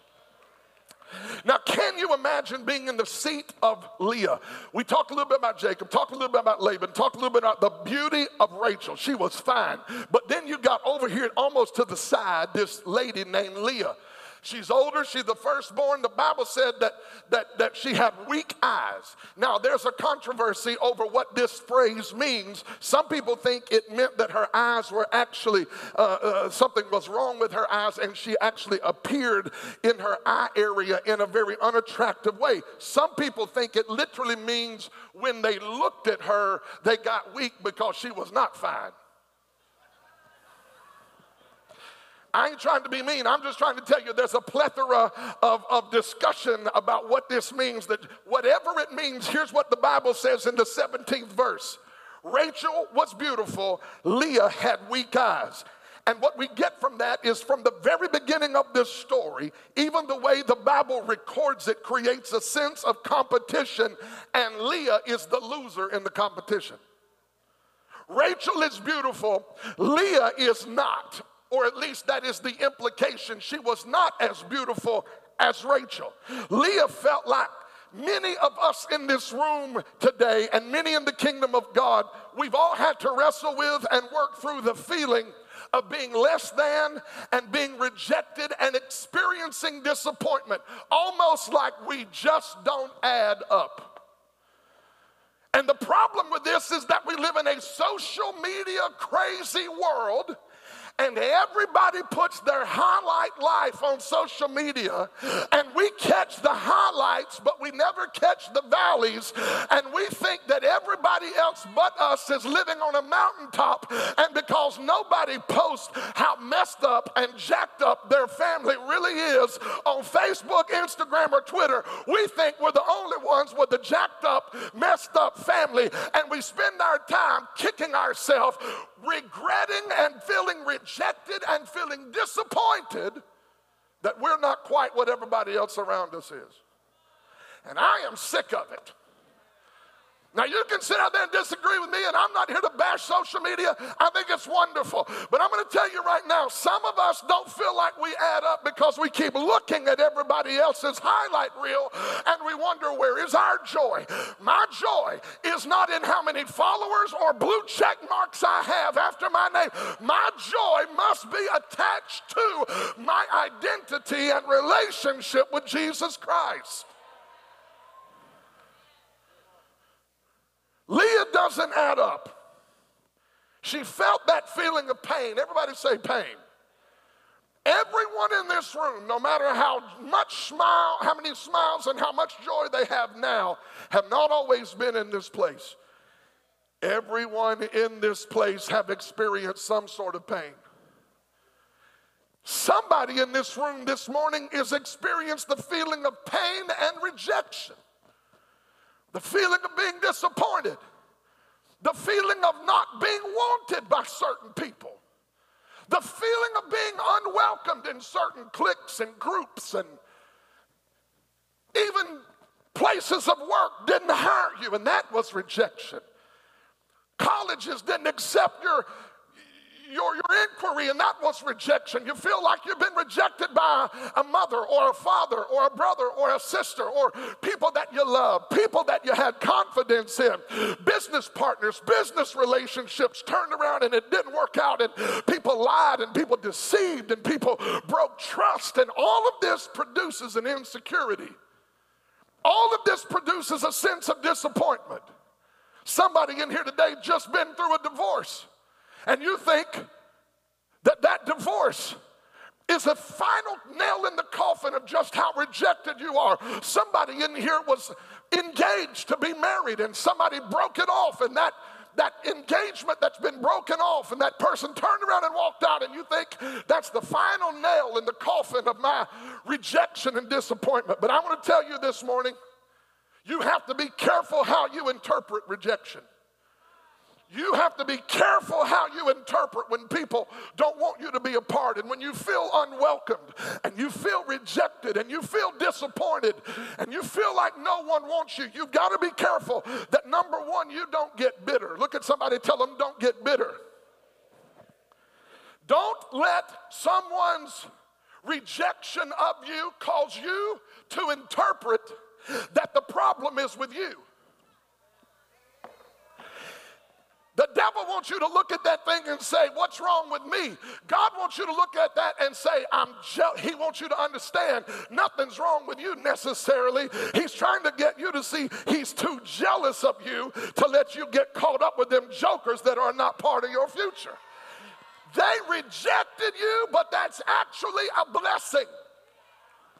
Now, can you imagine being in the seat of Leah? We talked a little bit about Jacob, talked a little bit about Laban, talked a little bit about the beauty of Rachel. She was fine. But then you got over here almost to the side this lady named Leah. She's older, she's the firstborn. The Bible said that, that, that she had weak eyes. Now, there's a controversy over what this phrase means. Some people think it meant that her eyes were actually, uh, uh, something was wrong with her eyes, and she actually appeared in her eye area in a very unattractive way. Some people think it literally means when they looked at her, they got weak because she was not fine. I ain't trying to be mean. I'm just trying to tell you there's a plethora of, of discussion about what this means. That whatever it means, here's what the Bible says in the 17th verse Rachel was beautiful, Leah had weak eyes. And what we get from that is from the very beginning of this story, even the way the Bible records it creates a sense of competition, and Leah is the loser in the competition. Rachel is beautiful, Leah is not or at least that is the implication. She was not as beautiful as Rachel. Leah felt like many of us in this room today and many in the kingdom of God, we've all had to wrestle with and work through the feeling of being less than and being rejected and experiencing disappointment, almost like we just don't add up. And the problem with this is that we live in a social media crazy world and everybody puts their highlight life on social media, and we catch the highlights, but we never catch the valleys, and we think that everybody else but us is living on a mountaintop, and because nobody posts how messed up and jacked up their family really is on Facebook, Instagram, or Twitter, we think we're the only ones with the jacked up, messed up family, and we spend our time kicking ourselves regretting and feeling rejected and feeling disappointed that we're not quite what everybody else around us is. And I am sick of it. Now, you can sit out there and disagree with me, and I'm not here to bash social media. I think it's wonderful. But I'm going to tell you right now some of us don't feel like we add up because we keep looking at everybody else's highlight reel and we wonder where is our joy. My joy is not in how many followers or blue check marks I have after my name. My joy must be attached to my identity and relationship with Jesus Christ. Leah doesn't add up. She felt that feeling of pain. Everybody say pain. Everyone in this room, no matter how much smile, how many smiles and how much joy they have now, have not always been in this place. Everyone in this place have experienced some sort of pain. Somebody in this room this morning is experienced the feeling of pain and rejection the feeling of being disappointed, the feeling of not being wanted by certain people, the feeling of being unwelcomed in certain cliques and groups, and even places of work didn't hire you, and that was rejection. Colleges didn't accept your your, your inquiry, and that was rejection. You feel like you've been rejected by a mother or a father or a brother or a sister or people that you love, people that you had confidence in, business partners, business relationships turned around and it didn't work out, and people lied and people deceived and people broke trust, and all of this produces an insecurity. All of this produces a sense of disappointment. Somebody in here today just been through a divorce. And you think that that divorce is the final nail in the coffin of just how rejected you are. Somebody in here was engaged to be married and somebody broke it off and that that engagement that's been broken off and that person turned around and walked out and you think that's the final nail in the coffin of my rejection and disappointment. But I want to tell you this morning, you have to be careful how you interpret rejection. You have to be careful how you interpret when people don't want you to be a part and when you feel unwelcomed and you feel rejected and you feel disappointed and you feel like no one wants you. You've got to be careful that number one, you don't get bitter. Look at somebody, tell them, don't get bitter. Don't let someone's rejection of you cause you to interpret that the problem is with you. The devil wants you to look at that thing and say, What's wrong with me? God wants you to look at that and say, I'm je-. He wants you to understand nothing's wrong with you necessarily. He's trying to get you to see he's too jealous of you to let you get caught up with them jokers that are not part of your future. They rejected you, but that's actually a blessing.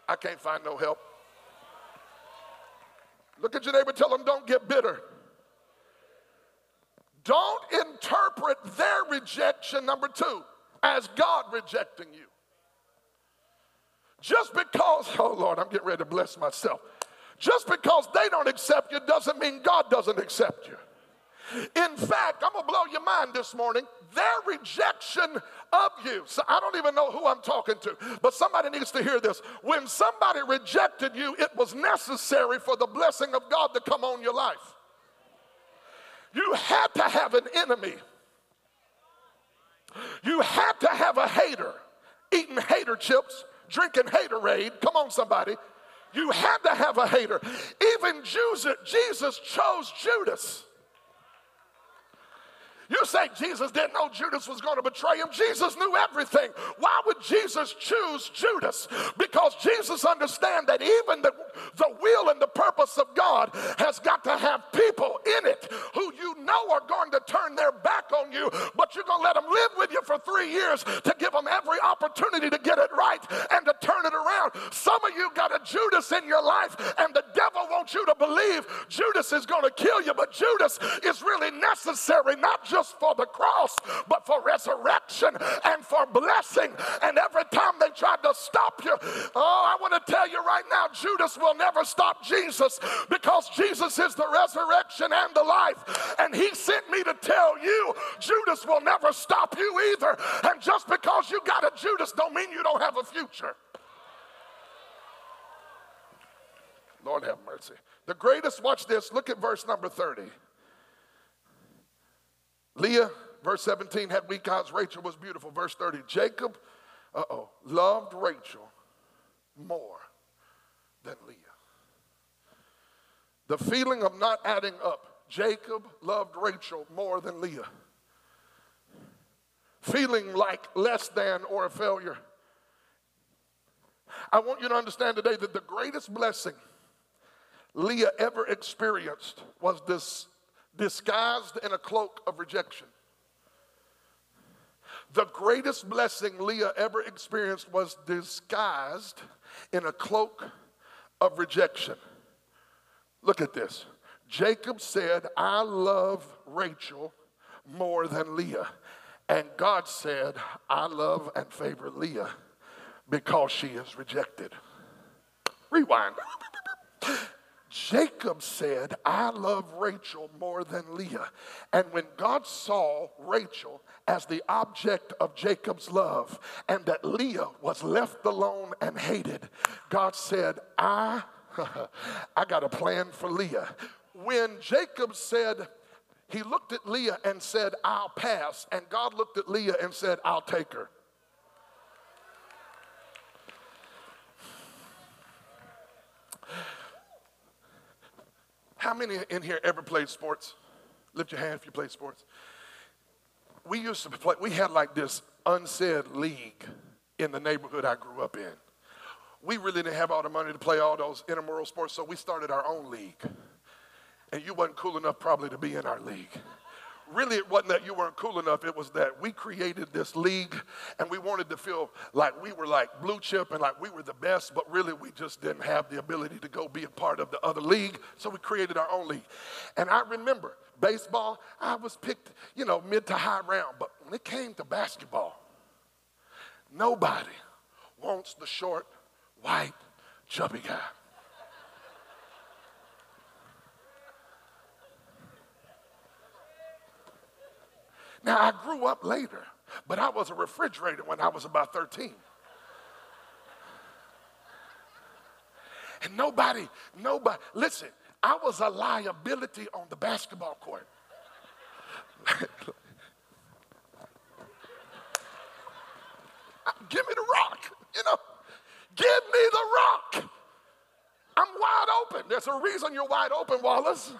I can't find no help. Look at your neighbor, tell them, Don't get bitter. Don't interpret their rejection, number two, as God rejecting you. Just because, <laughs> oh Lord, I'm getting ready to bless myself. Just because they don't accept you doesn't mean God doesn't accept you. In fact, I'm gonna blow your mind this morning. Their rejection of you. So I don't even know who I'm talking to, but somebody needs to hear this. When somebody rejected you, it was necessary for the blessing of God to come on your life. You had to have an enemy. You had to have a hater eating hater chips, drinking haterade. Come on, somebody. You had to have a hater. Even Jesus Jesus chose Judas. You say Jesus didn't know Judas was going to betray him. Jesus knew everything. Why would Jesus choose Judas? Because Jesus understands that even the, the will and the purpose of God has got to have people in it who you know are going to turn their back on you, but you're going to let them live with you for three years to give them every opportunity to get it right and to turn it around. Some of you got a Judas in your life, and the devil wants you to believe Judas is going to kill you, but Judas is really necessary, not just for the cross, but for resurrection and for blessing. And every time they tried to stop you, oh, I want to tell you right now, Judas will never stop Jesus because Jesus is the resurrection and the life. And he sent me to tell you, Judas will never stop you either. And just because you got a Judas don't mean you don't have a future. Lord have mercy. The greatest, watch this, look at verse number 30. Leah, verse 17, had weak eyes. Rachel was beautiful. Verse 30, Jacob, uh oh, loved Rachel more than Leah. The feeling of not adding up. Jacob loved Rachel more than Leah. Feeling like less than or a failure. I want you to understand today that the greatest blessing Leah ever experienced was this disguised in a cloak of rejection. The greatest blessing Leah ever experienced was disguised in a cloak of rejection. Look at this. Jacob said, I love Rachel more than Leah. And God said, I love and favor Leah because she is rejected. Rewind. <laughs> Jacob said, I love Rachel more than Leah. And when God saw Rachel as the object of Jacob's love and that Leah was left alone and hated, God said, I, <laughs> I got a plan for Leah. When Jacob said, he looked at Leah and said, I'll pass. And God looked at Leah and said, I'll take her. How many in here ever played sports? Lift your hand if you played sports. We used to play, we had like this unsaid league in the neighborhood I grew up in. We really didn't have all the money to play all those intramural sports, so we started our own league. And you wasn't cool enough probably to be in our league really it wasn't that you weren't cool enough. It was that we created this league and we wanted to feel like we were like blue chip and like we were the best but really we just didn't have the ability to go be a part of the other league so we created our own league. And i remember baseball i was picked you know mid to high round but when it came to basketball nobody wants the short white chubby guy Now, I grew up later, but I was a refrigerator when I was about 13. And nobody, nobody, listen, I was a liability on the basketball court. Give me the rock, you know. Give me the rock. I'm wide open. There's a reason you're wide open, Wallace.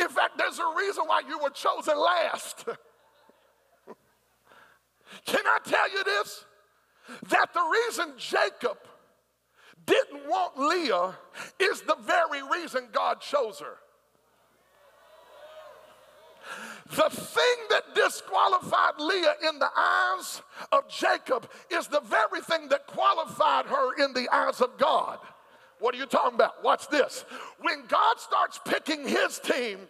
In fact, there's a reason why you were chosen last. <laughs> Can I tell you this? That the reason Jacob didn't want Leah is the very reason God chose her. The thing that disqualified Leah in the eyes of Jacob is the very thing that qualified her in the eyes of God. What are you talking about? Watch this. When God starts picking his team,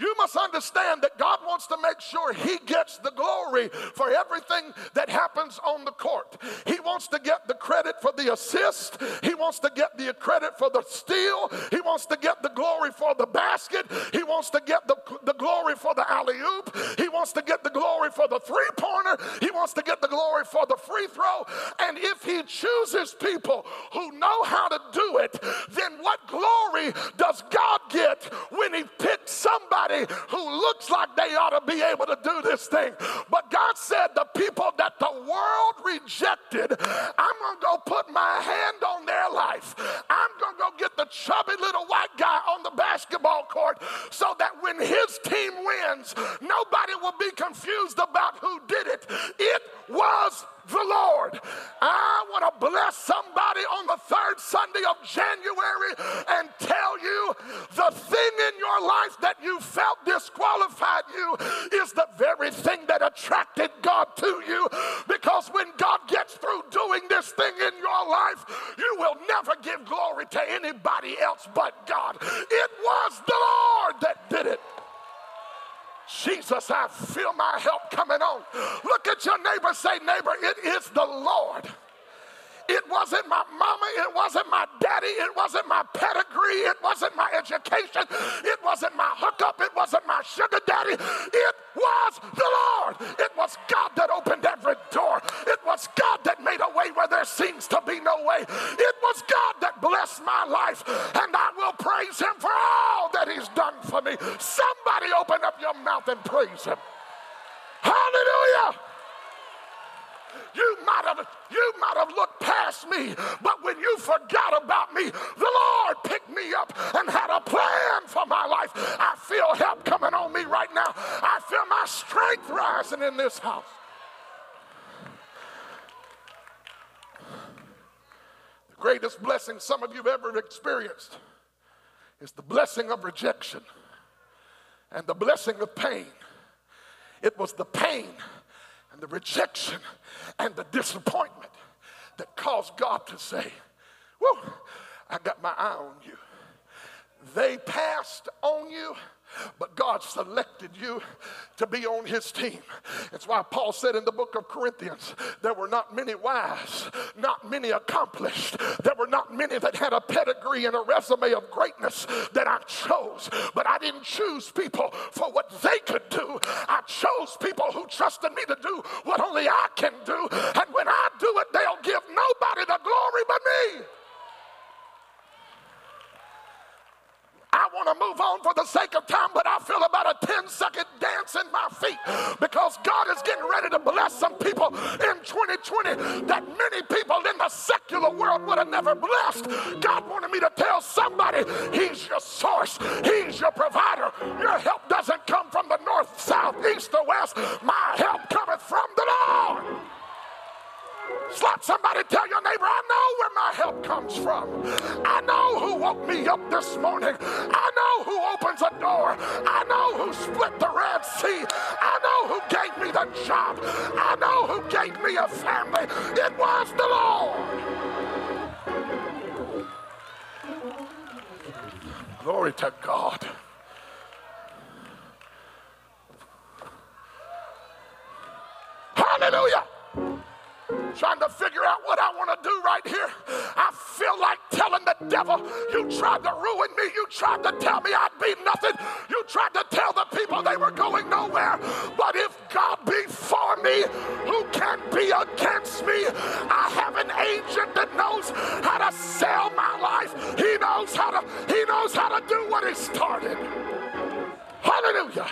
you must understand that God wants to make sure He gets the glory for everything that happens on the court. He wants to get the credit for the assist, He wants to get the credit for the steal, He wants to get the glory for the basket, He wants to get the, the glory for the alley oop, He wants to get the glory for the three pointer, He wants to get the glory for the free throw. And if He chooses people who know how to do it, then what glory does God get when He picks somebody? who looks like they ought to be able to do this thing. But God said, The people that the world rejected, I'm going to go put my hand on their life. I'm going to go get the chubby little white guy on the basketball court so that when his team wins, nobody will be confused about who did it. It was the Lord. I want to bless somebody on the third Sunday of January and tell you the thing in your life that you felt disqualified you is the very thing that attracted God to you. Because when God gets through doing this thing in your life, you will never give glory to anybody else but God. It was the Lord that did it. Jesus, I feel my help coming on. Look at your neighbor, say, neighbor, it is the Lord. It wasn't my mama, it wasn't my daddy, it wasn't my pedigree, it wasn't my education, it wasn't my hookup, it wasn't my sugar daddy. It was the Lord. It was God that opened every door. It was God that made a way where there seems to be no way. It was God that blessed my life, and I will praise Him for all that He's done for me. Somebody open up your mouth and praise Him. Hallelujah. You might have you might have looked past me, but when you forgot about me, the Lord picked me up and had a plan for my life. I feel help coming on me right now. I feel my strength rising in this house. The greatest blessing some of you have ever experienced is the blessing of rejection and the blessing of pain. It was the pain and the rejection and the disappointment that caused God to say, Whoa, I got my eye on you. They passed on you but God selected you to be on his team. That's why Paul said in the book of Corinthians, there were not many wise, not many accomplished, there were not many that had a pedigree and a resume of greatness that I chose. But I didn't choose people for what they could do. I chose people who trusted me to do what only I can do. And when I do it, they'll give nobody the glory but me. I want to move on for the sake of time, but I feel about a 10 second dance in my feet because God is getting ready to bless some people in 2020 that many people in the secular world would have never blessed. God wanted me to tell somebody He's your source, He's your provider. Your help doesn't come from the north, south, east, or west. My help cometh from the Lord. Slap somebody, tell your neighbor, I know where my help comes from. I know who woke me up this morning. I know who opens a door. I know who split the Red Sea. I know who gave me the job. I know who gave me a family. It was the Lord. Glory to God. Hallelujah trying to figure out what I want to do right here. I feel like telling the devil, You tried to ruin me. You tried to tell me I'd be nothing. You tried to tell the people they were going nowhere. But if God be for me, who can be against me? I have an agent that knows how to sell my life. He knows how to, he knows how to do what he started. Hallelujah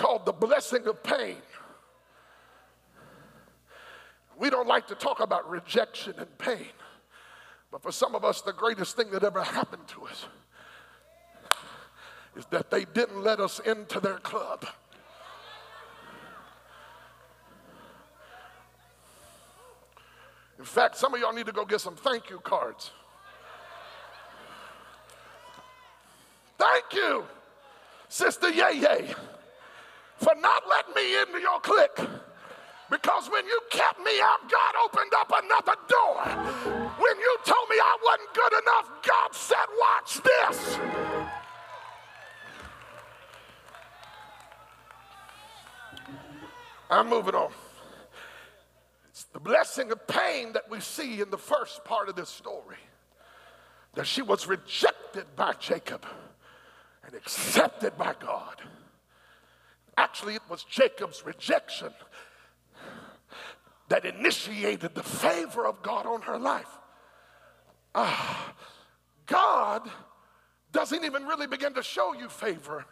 called the blessing of pain. We don't like to talk about rejection and pain, but for some of us, the greatest thing that ever happened to us is that they didn't let us into their club. In fact, some of y'all need to go get some thank you cards. Thank you, Sister Yay Yay for not letting me into your clique. Because when you kept me out, God opened up another door. When you told me I wasn't good enough, God said, Watch this. I'm moving on. It's the blessing of pain that we see in the first part of this story that she was rejected by Jacob and accepted by God. Actually, it was Jacob's rejection that initiated the favor of God on her life. Ah, God doesn't even really begin to show you favor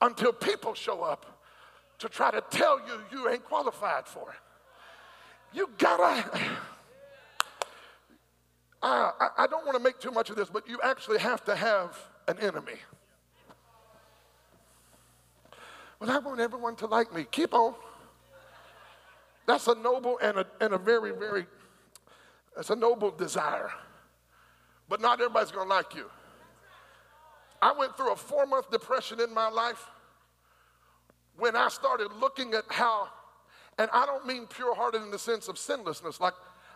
until people show up to try to tell you you ain't qualified for it. You gotta. I, I don't want to make too much of this, but you actually have to have an enemy. Well, I want everyone to like me. Keep on. That's a noble and a, and a very, very, it's a noble desire. But not everybody's going to like you. I went through a four month depression in my life when I started looking at how, and I don't mean pure hearted in the sense of sinlessness, like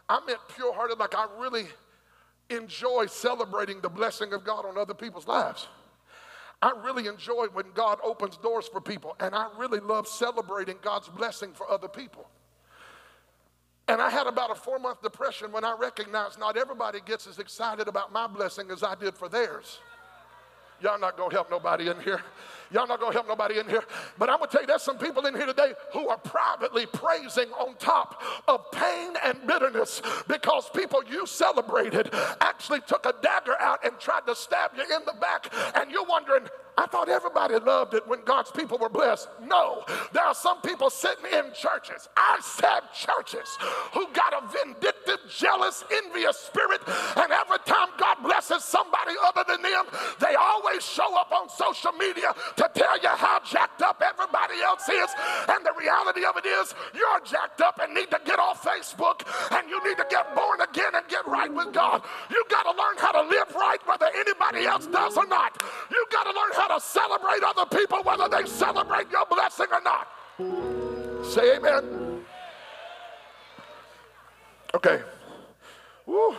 I meant pure hearted, like I really enjoy celebrating the blessing of God on other people's lives. I really enjoy when God opens doors for people, and I really love celebrating God's blessing for other people. And I had about a four month depression when I recognized not everybody gets as excited about my blessing as I did for theirs. Y'all not gonna help nobody in here. Y'all not gonna help nobody in here. But I'm gonna tell you, there's some people in here today who are privately praising on top of pain and bitterness because people you celebrated actually took a dagger out and tried to stab you in the back. And you're wondering, I thought everybody loved it when God's people were blessed. No, there are some people sitting in churches, I said churches, who got a vindictive, jealous, envious spirit. And every time God blesses somebody other than them, they always show up on social media to tell you how jacked up everybody else is. And the reality of it is, you're jacked up and need to get off Facebook and you need to get born again and get right with God. You got to learn how to live right whether anybody else does or not. You got to learn how to celebrate other people whether they celebrate your blessing or not. Say amen. Okay. Woo.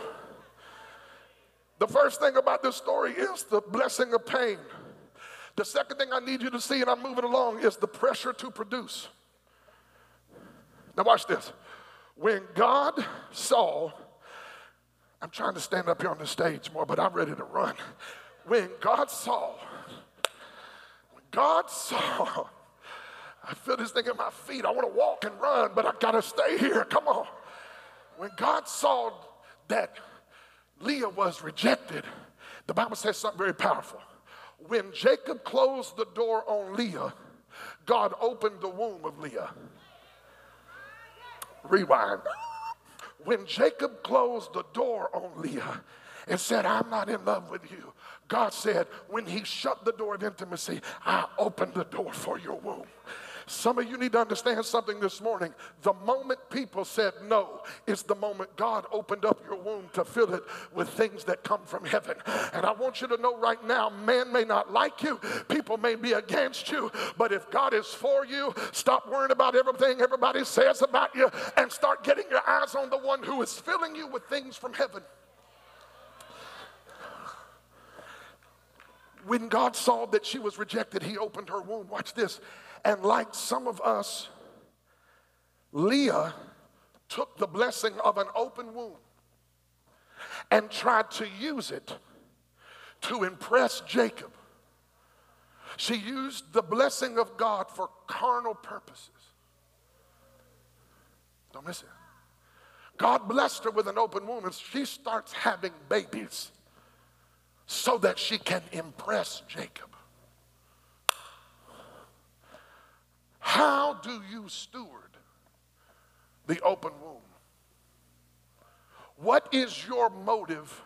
The first thing about this story is the blessing of pain. The second thing I need you to see, and I'm moving along, is the pressure to produce. Now, watch this. When God saw, I'm trying to stand up here on the stage more, but I'm ready to run. When God saw, when God saw, I feel this thing in my feet. I want to walk and run, but I got to stay here. Come on. When God saw that Leah was rejected, the Bible says something very powerful when Jacob closed the door on Leah, God opened the womb of Leah. Rewind. When Jacob closed the door on Leah and said, I'm not in love with you, God said, when he shut the door of intimacy, I opened the door for your womb. Some of you need to understand something this morning. The moment people said no is the moment God opened up your womb to fill it with things that come from heaven. And I want you to know right now man may not like you, people may be against you, but if God is for you, stop worrying about everything everybody says about you and start getting your eyes on the one who is filling you with things from heaven. When God saw that she was rejected, he opened her womb. Watch this. And like some of us, Leah took the blessing of an open womb and tried to use it to impress Jacob. She used the blessing of God for carnal purposes. Don't miss it. God blessed her with an open womb, and she starts having babies so that she can impress Jacob. How do you steward the open womb? What is your motive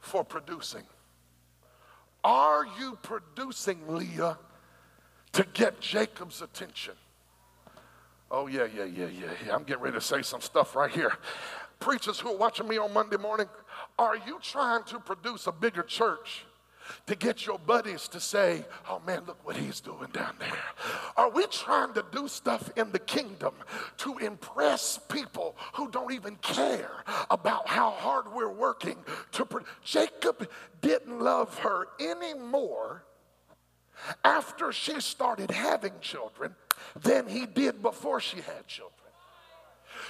for producing? Are you producing, Leah, to get Jacob's attention? Oh, yeah, yeah, yeah, yeah, yeah. I'm getting ready to say some stuff right here. Preachers who are watching me on Monday morning, are you trying to produce a bigger church to get your buddies to say, oh man, look what he's doing down there? Are we trying to do stuff in the kingdom to impress people who don't even care about how hard we're working to? Jacob didn't love her anymore after she started having children than he did before she had children.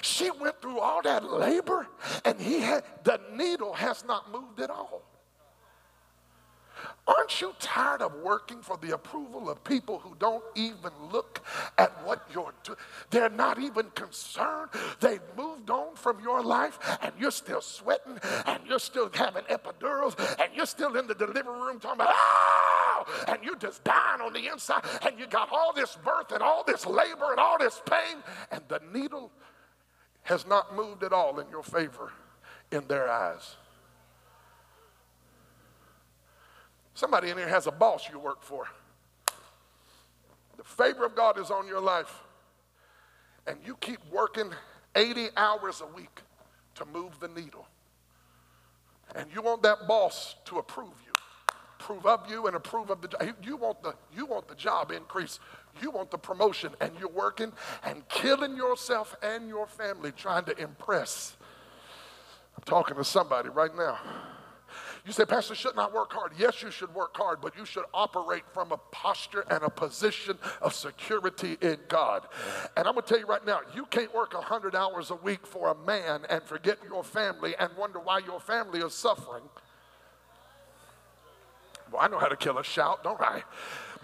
She went through all that labor and he had the needle has not moved at all. Aren't you tired of working for the approval of people who don't even look at what you're doing? They're not even concerned. They've moved on from your life and you're still sweating and you're still having epidurals and you're still in the delivery room talking about, ah! And you're just dying on the inside and you got all this birth and all this labor and all this pain and the needle has not moved at all in your favor in their eyes. Somebody in here has a boss you work for. The favor of God is on your life, and you keep working 80 hours a week to move the needle, and you want that boss to approve you, approve of you and approve of the job. You want the, you want the job increase. You want the promotion, and you're working and killing yourself and your family trying to impress. I'm talking to somebody right now. You say, Pastor, shouldn't I work hard? Yes, you should work hard, but you should operate from a posture and a position of security in God. And I'm going to tell you right now, you can't work 100 hours a week for a man and forget your family and wonder why your family is suffering. Well, I know how to kill a shout, don't I?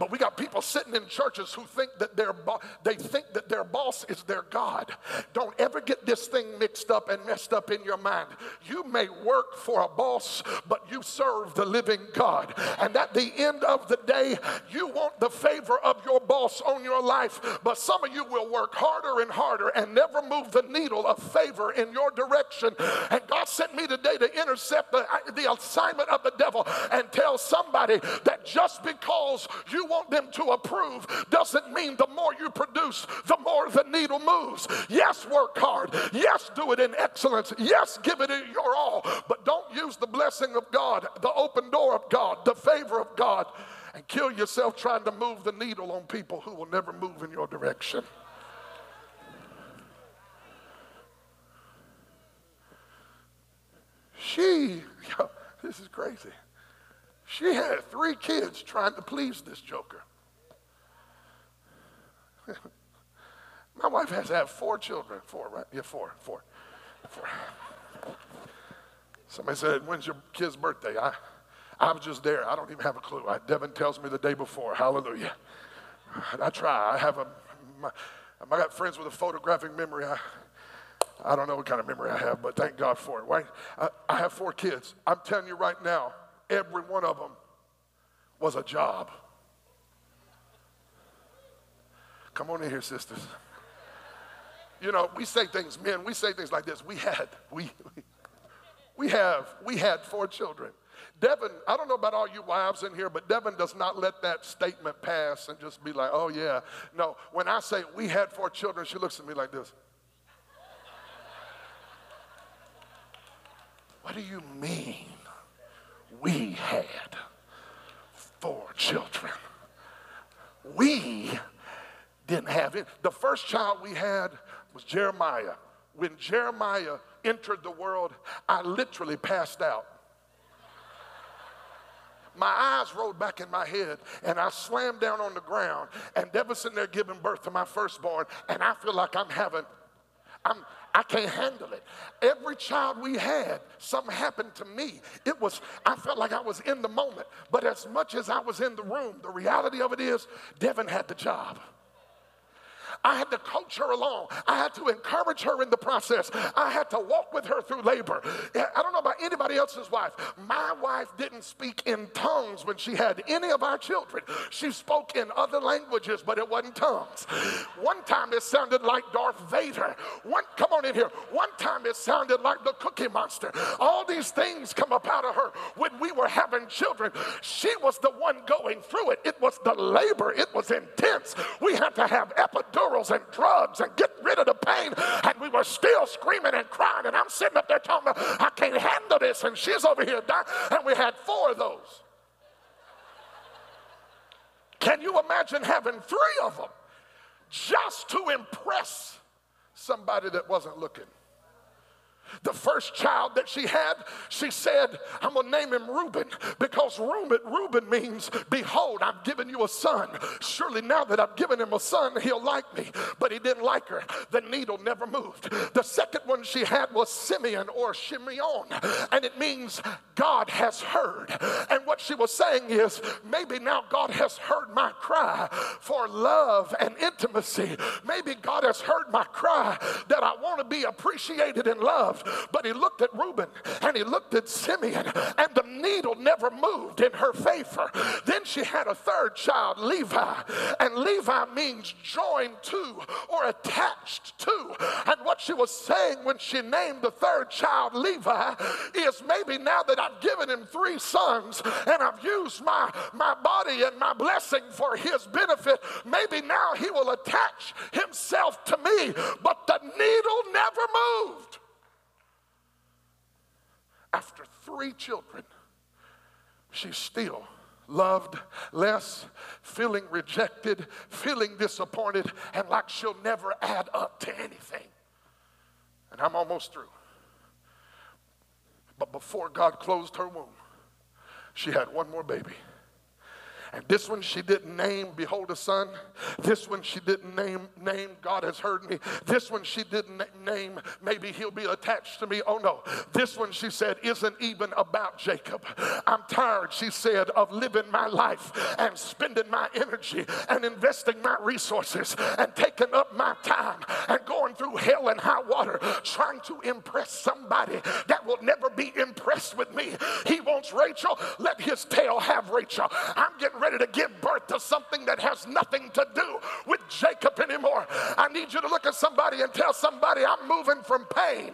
But we got people sitting in churches who think that their bo- they think that their boss is their God. Don't ever get this thing mixed up and messed up in your mind. You may work for a boss, but you serve the living God. And at the end of the day, you want the favor of your boss on your life, but some of you will work harder and harder and never move the needle of favor in your direction. And God sent me today to intercept the, the assignment of the devil and tell somebody that just because you want them to approve doesn't mean the more you produce, the more the needle moves. Yes, work hard. Yes, do it in excellence. Yes, give it your all. But don't use the blessing of God, the open door of God, the favor of God, and kill yourself trying to move the needle on people who will never move in your direction. She, <laughs> this is crazy. She had three kids trying to please this joker. <laughs> My wife has have four children. Four, right? Yeah, four, four, four. Somebody said, When's your kid's birthday? I, I was just there. I don't even have a clue. I, Devin tells me the day before. Hallelujah. I try. I have a, my, I got friends with a photographic memory. I, I don't know what kind of memory I have, but thank God for it, right? I, I have four kids. I'm telling you right now, every one of them was a job. Come on in here, sisters. You know, we say things, men, we say things like this. We had, we, we have, we had four children. Devin, I don't know about all you wives in here, but Devin does not let that statement pass and just be like, oh yeah. No, when I say we had four children, she looks at me like this. What do you mean we had four children? We didn't have it. The first child we had was Jeremiah. When Jeremiah entered the world, I literally passed out. My eyes rolled back in my head and I slammed down on the ground and Deborah's sitting there giving birth to my firstborn and I feel like I'm having, I'm, I can't handle it. Every child we had, something happened to me. It was, I felt like I was in the moment. But as much as I was in the room, the reality of it is, Devin had the job. I had to coach her along. I had to encourage her in the process. I had to walk with her through labor. I don't know about anybody else's wife. My wife didn't speak in tongues when she had any of our children. She spoke in other languages, but it wasn't tongues. One time it sounded like Darth Vader. One, come on in here. One time it sounded like the Cookie Monster. All these things come up out of her when we were having children. She was the one going through it. It was the labor. It was intense. We had to have epidural and drugs and get rid of the pain. And we were still screaming and crying. And I'm sitting up there talking about, I can't handle this. And she's over here dying. And we had four of those. Can you imagine having three of them just to impress somebody that wasn't looking? The first child that she had, she said, I'm going to name him Reuben because Reuben, Reuben means, Behold, I've given you a son. Surely now that I've given him a son, he'll like me. But he didn't like her. The needle never moved. The second one she had was Simeon or Shimeon, and it means God has heard. And what she was saying is, maybe now God has heard my cry for love and intimacy. Maybe God has heard my cry that I want to be appreciated and loved But he looked at Reuben and he looked at Simeon, and the needle never moved in her favor. Then she had a third child, Levi, and Levi means joined to or attached to. And what she was saying when she named the third child Levi is maybe now that I've given him three sons and I've used my, my body and my blessing for his benefit, maybe now he will attach himself to me. But the needle never moved. After three children, she still loved less, feeling rejected, feeling disappointed, and like she'll never add up to anything. And I'm almost through. But before God closed her womb, she had one more baby. And this one she didn't name, behold a son. This one she didn't name, name, God has heard me. This one she didn't name, maybe he'll be attached to me. Oh no. This one she said isn't even about Jacob. I'm tired, she said, of living my life and spending my energy and investing my resources and taking up my time and going through hell and high water trying to impress somebody that will never be impressed with me. He wants Rachel, let his tail have Rachel. I'm getting ready to give birth to something that has nothing to do with Jacob anymore. I need you to look at somebody and tell somebody, I'm moving from pain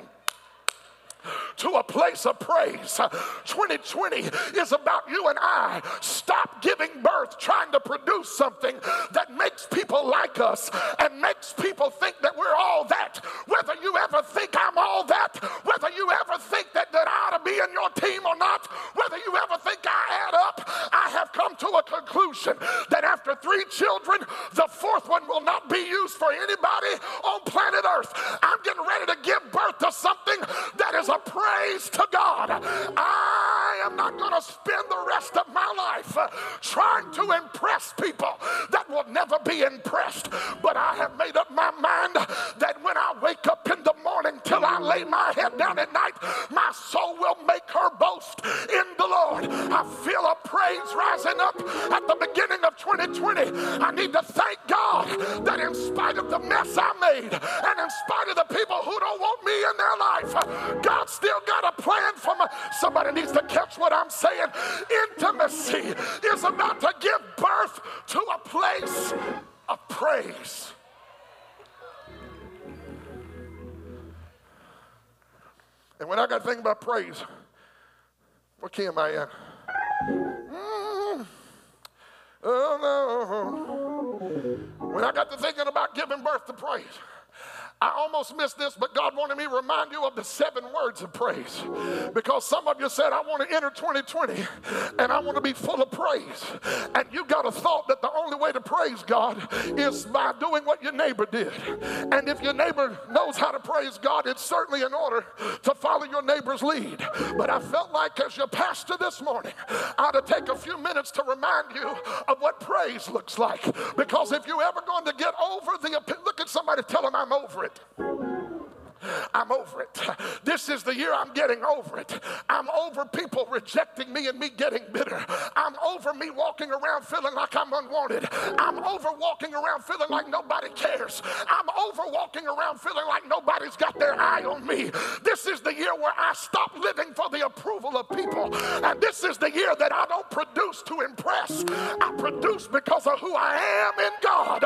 to a place of praise. 2020 is about you and I. Stop giving birth trying to produce something that makes people like us and makes people think that we're all that. Whether you ever think I'm all that, whether you ever think that, that I ought to be in your team or not, whether you ever think I add up, I have come to a conclusion that after three children, the fourth one will not be used for anybody on planet Earth. I'm getting ready to give birth to something that is praise to God. I am not going to spend the rest of my life uh, trying to impress people that will never be impressed. But I have made up my mind that when I wake up in the morning till I lay my head down at night, my soul will make her boast in the Lord. I feel a praise rising up at the beginning of 2020. I need to thank God that in spite of the mess I made and in spite of the people who don't want me in their life, God still got a plan for me. Somebody needs to catch what I'm saying. Intimacy is about to give birth to a place of praise. And when I got to think about praise, what key am I in? Mm, oh no. When I got to thinking about giving birth to praise, I almost missed this, but God wanted me to remind you of the seven words of praise. Because some of you said, I want to enter 2020 and I want to be full of praise. And you got a thought that the only way to praise God is by doing what your neighbor did. And if your neighbor knows how to praise God, it's certainly in order to follow your neighbor's lead. But I felt like as your pastor this morning, I ought to take a few minutes to remind you of what praise looks like. Because if you're ever going to get over the, look at somebody, tell them I'm over it it. I'm over it. This is the year I'm getting over it. I'm over people rejecting me and me getting bitter. I'm over me walking around feeling like I'm unwanted. I'm over walking around feeling like nobody cares. I'm over walking around feeling like nobody's got their eye on me. This is the year where I stop living for the approval of people. And this is the year that I don't produce to impress. I produce because of who I am in God.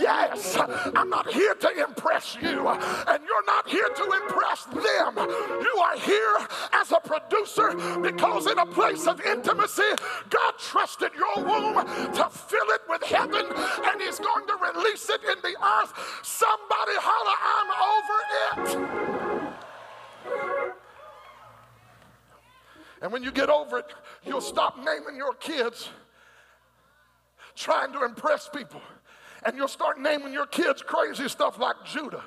Yes, I'm not here to impress you, and you're not here to impress them. You are here as a producer because in a place of intimacy, God trusted your womb to fill it with heaven and He's going to release it in the earth. Somebody holler, I'm over it. And when you get over it, you'll stop naming your kids trying to impress people. And you'll start naming your kids crazy stuff like Judah.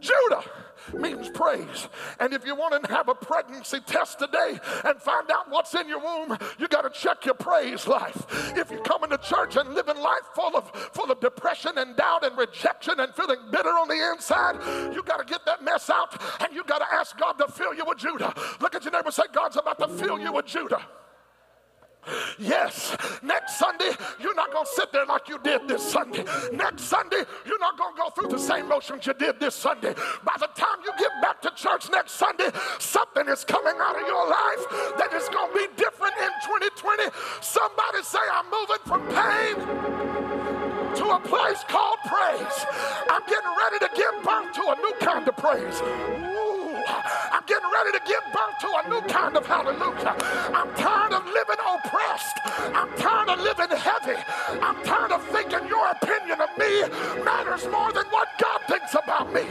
Judah means praise. And if you want to have a pregnancy test today and find out what's in your womb, you got to check your praise life. If you're coming to church and living life full of full of depression and doubt and rejection and feeling bitter on the inside, you got to get that mess out and you got to ask God to fill you with Judah. Look at your neighbor say, God's about to fill you with Judah. Yes, next Sunday, you're not going to sit there like you did this Sunday. Next Sunday, you're not going to go through the same motions you did this Sunday. By the time you get back to church next Sunday, something is coming out of your life that is going to be different in 2020. Somebody say, I'm moving from pain to a place called praise. I'm getting ready to give birth to a new kind of praise. I'm getting ready to give birth to a new kind of hallelujah. I'm tired of living oppressed. I'm tired of living heavy. I'm tired of thinking your opinion of me matters more than what God thinks about me.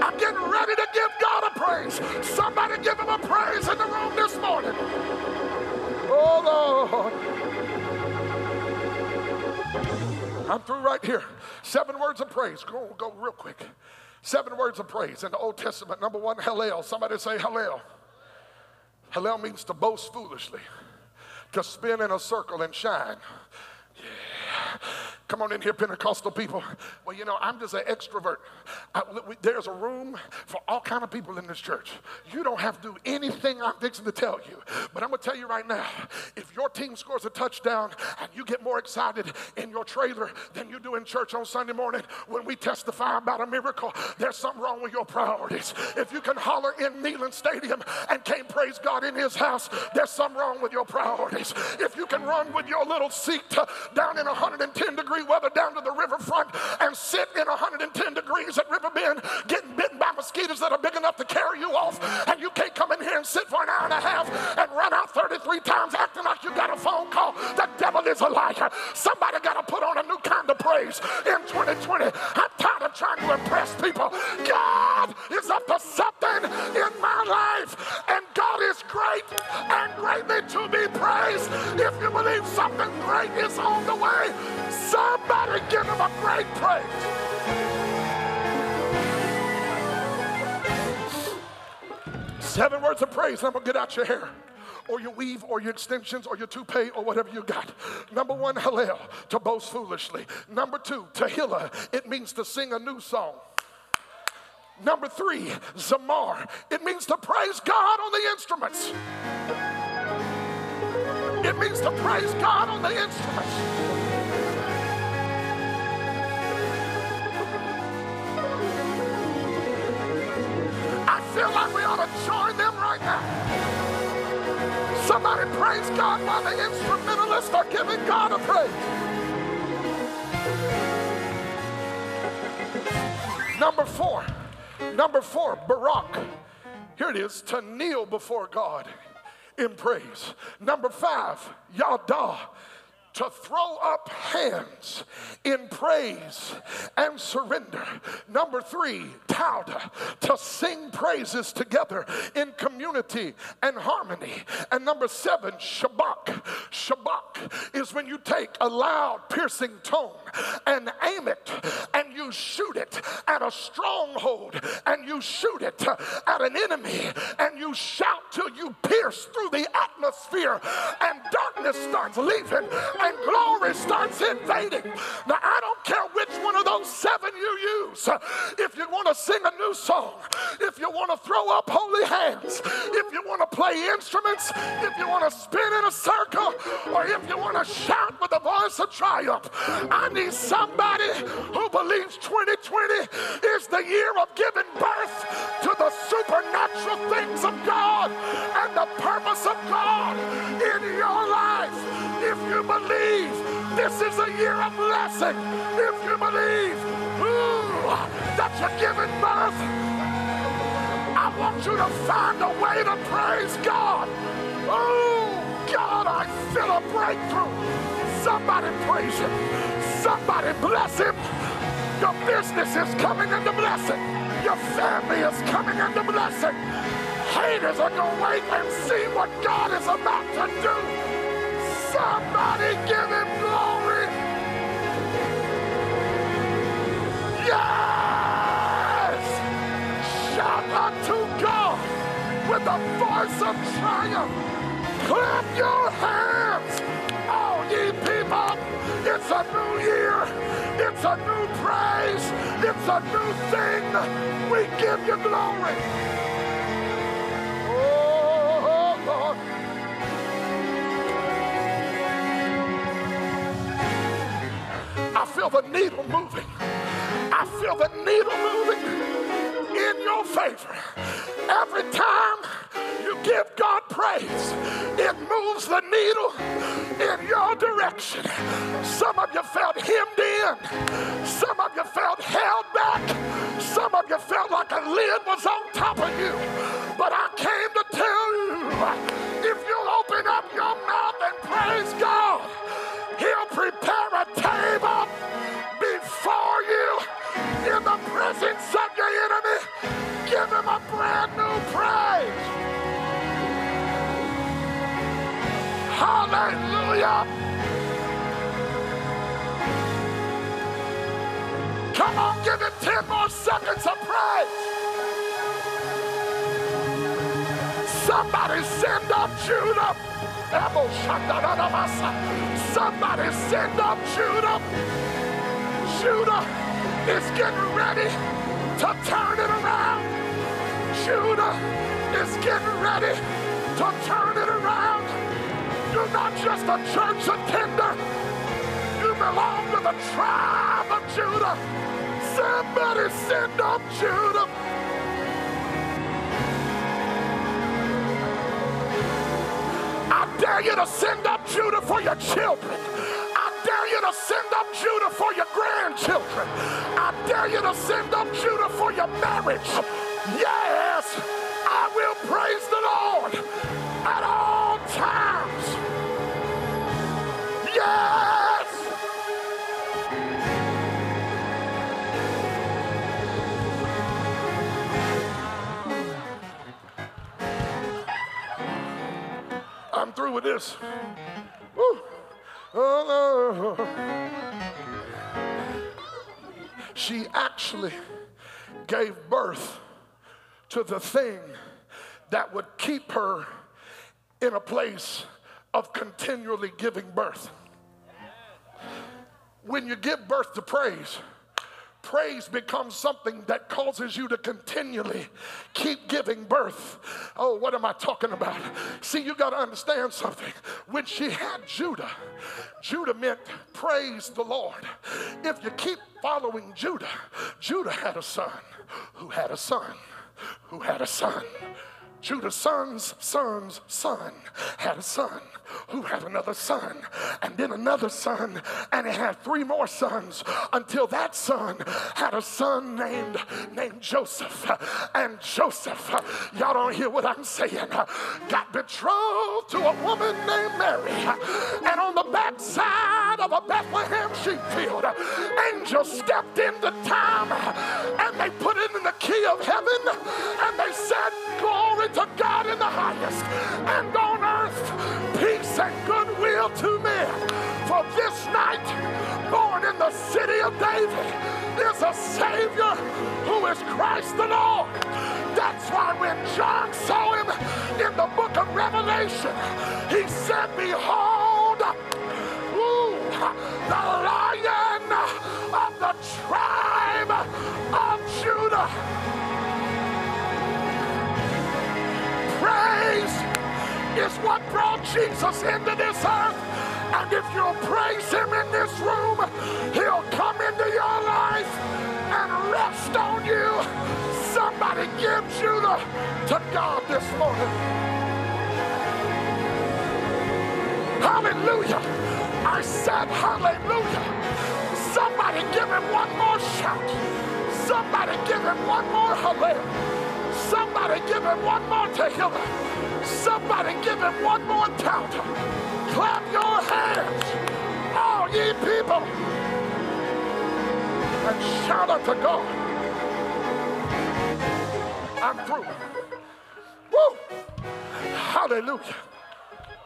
I'm getting ready to give God a praise. Somebody give him a praise in the room this morning. Oh, Lord. I'm through right here. Seven words of praise. Go, go real quick. Seven words of praise in the Old Testament. Number one, Hallel. Somebody say Hallel. Hallel means to boast foolishly, to spin in a circle and shine. Come on in here, Pentecostal people. Well, you know, I'm just an extrovert. I, we, there's a room for all kind of people in this church. You don't have to do anything I'm fixing to tell you. But I'm going to tell you right now, if your team scores a touchdown and you get more excited in your trailer than you do in church on Sunday morning when we testify about a miracle, there's something wrong with your priorities. If you can holler in Neyland Stadium and can't praise God in his house, there's something wrong with your priorities. If you can run with your little seat uh, down in 110 degrees degree weather down to the riverfront and sit in 110 degrees at Riverbend getting bitten by mosquitoes that are big enough to carry you off. And you can't come in here and sit for an hour and a half and run out 33 times acting like you got a phone call. The devil is a liar. Somebody got to put on a new kind of praise in 2020. I'm tired of trying to impress people. God is up to something in my life. And God is great and greatly to be praised. If you believe something great is on the way, Somebody give him a great praise. Seven words of praise. and I'm to get out your hair or your weave or your extensions or your toupee or whatever you got. Number one, Hallel, to boast foolishly. Number two, Tehillah, it means to sing a new song. Number three, Zamar, it means to praise God on the instruments. It means to praise God on the instruments. Feel like we ought to join them right now. Somebody praise God while the instrumentalists are giving God a praise. Number four, number four, Barak. Here it is, to kneel before God in praise. Number five, Yada to throw up hands in praise and surrender. Number three, Tauda, to sing praises together in community and harmony. And number seven, Shabak. Shabak is when you take a loud, piercing tone and aim it and you shoot it at a stronghold and you shoot it at an enemy and you shout till you pierce through the atmosphere and darkness starts leaving and glory starts invading. Now, I don't care which one of those seven you use. If you want to sing a new song, if you want to throw up holy hands, if you want to play instruments, if you want to spin in a circle, or if you want to shout with a voice of triumph, I need somebody who believes 2020 is the year of giving birth to the supernatural things of God and the purpose of God in your life. If you believe this is a year of blessing, if you believe ooh, that you're giving birth, I want you to find a way to praise God. Oh, God, I feel a breakthrough. Somebody praise Him. Somebody bless Him. Your business is coming into blessing. Your family is coming into blessing. Haters are going to wait and see what God is about to do. Somebody give him glory. Yes! Shout unto God with a voice of triumph. Clap your hands. It's a new year. It's a new praise. It's a new thing. We give you glory. Oh, Lord. I feel the needle moving. I feel the needle moving in your favor. Every time you give God praise, it moves the needle in your direction. Some of you felt hemmed in, some of you felt held back, some of you felt like a lid was on top of you. But I came to tell you if you'll open up your mouth and praise God, He'll prepare a table before you in the presence of your enemy. Give him a brand new praise. Hallelujah. Come on, give him 10 more seconds of praise. Somebody send up Judah. Somebody send up Judah. Judah is getting ready to turn it around. Judah is getting ready to turn it around. You're not just a church attender. You belong to the tribe of Judah. Somebody send up Judah. I dare you to send up Judah for your children. Dare you to send up Judah for your grandchildren. I dare you to send up Judah for your marriage. Yes, I will praise the Lord at all times. Yes. I'm through with this. Woo. Oh, <laughs> She actually gave birth to the thing that would keep her in a place of continually giving birth. When you give birth to praise, praise becomes something that causes you to continually keep giving birth. Oh, what am I talking about? See, you got to understand something. When she had Judah, Judah meant praise the Lord. If you keep following Judah, Judah had a son who had a son who had a son. Judah's son's son's son had a son who had another son, and then another son, and he had three more sons until that son had a son named named Joseph. And Joseph, y'all don't hear what I'm saying, got betrothed to a woman named Mary. And on the backside of a Bethlehem sheep field, angels stepped into time and they put it in the key of heaven and they said, Glory to God in the highest, and on and goodwill to men. For this night, born in the city of David, is a Savior who is Christ the Lord. That's why when John saw him in the book of Revelation, he said, Behold, ooh, the lion of the tribe of Judah. Praise is what brought Jesus into this earth. And if you'll praise him in this room, he'll come into your life and rest on you. Somebody give Judah to God this morning. Hallelujah. I said hallelujah. Somebody give him one more shout. Somebody give him one more hallelujah. Somebody give him one more to Tehillah. Somebody give him one more count. Clap your hands, all ye people, and shout unto God. I'm through. Woo! Hallelujah.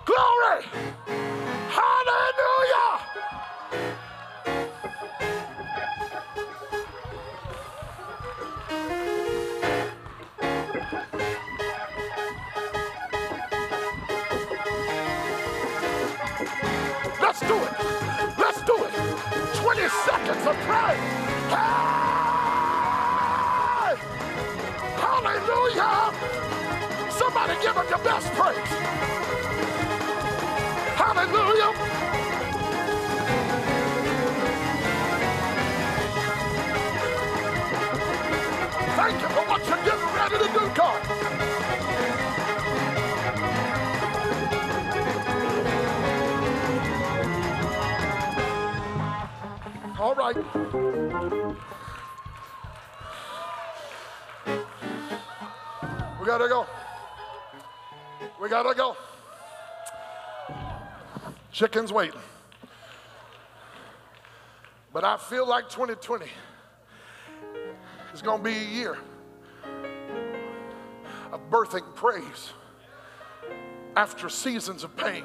Glory! Hallelujah! do it. Let's do it. 20 seconds of praise. Hey! Hallelujah. Somebody give him your best praise. Hallelujah. Thank you for what you're getting ready to do, God. Right. We gotta go. We gotta go. Chicken's waiting. But I feel like 2020 is gonna be a year of birthing praise after seasons of pain.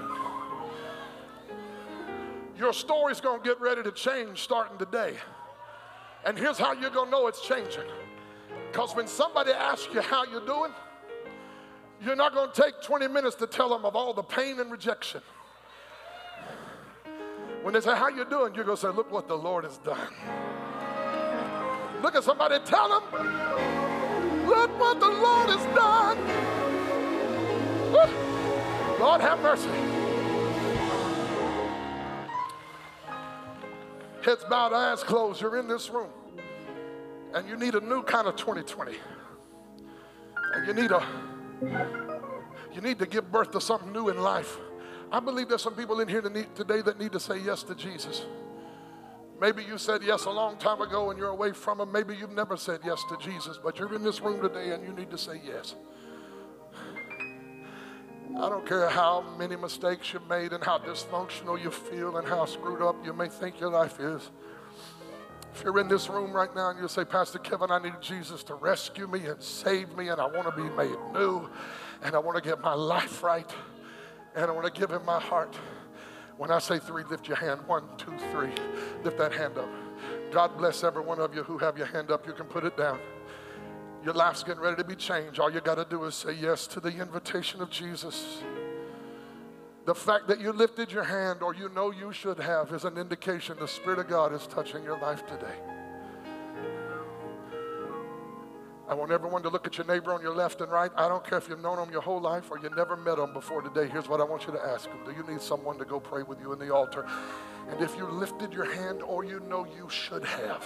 Your story's gonna get ready to change starting today. And here's how you're gonna know it's changing. Because when somebody asks you how you're doing, you're not gonna take 20 minutes to tell them of all the pain and rejection. When they say, How you doing? You're gonna say, Look what the Lord has done. Look at somebody, tell them, Look what the Lord has done. Lord have mercy. Heads bowed, eyes closed. You're in this room. And you need a new kind of 2020. And you need a you need to give birth to something new in life. I believe there's some people in here today that need to say yes to Jesus. Maybe you said yes a long time ago and you're away from him. Maybe you've never said yes to Jesus, but you're in this room today and you need to say yes. I don't care how many mistakes you've made and how dysfunctional you feel and how screwed up you may think your life is. If you're in this room right now and you say, Pastor Kevin, I need Jesus to rescue me and save me, and I want to be made new, and I want to get my life right, and I want to give him my heart. When I say three, lift your hand. One, two, three. Lift that hand up. God bless every one of you who have your hand up. You can put it down. Your life's getting ready to be changed. All you got to do is say yes to the invitation of Jesus. The fact that you lifted your hand or you know you should have is an indication the Spirit of God is touching your life today. I want everyone to look at your neighbor on your left and right. I don't care if you've known them your whole life or you never met them before today. Here's what I want you to ask them Do you need someone to go pray with you in the altar? And if you lifted your hand or you know you should have,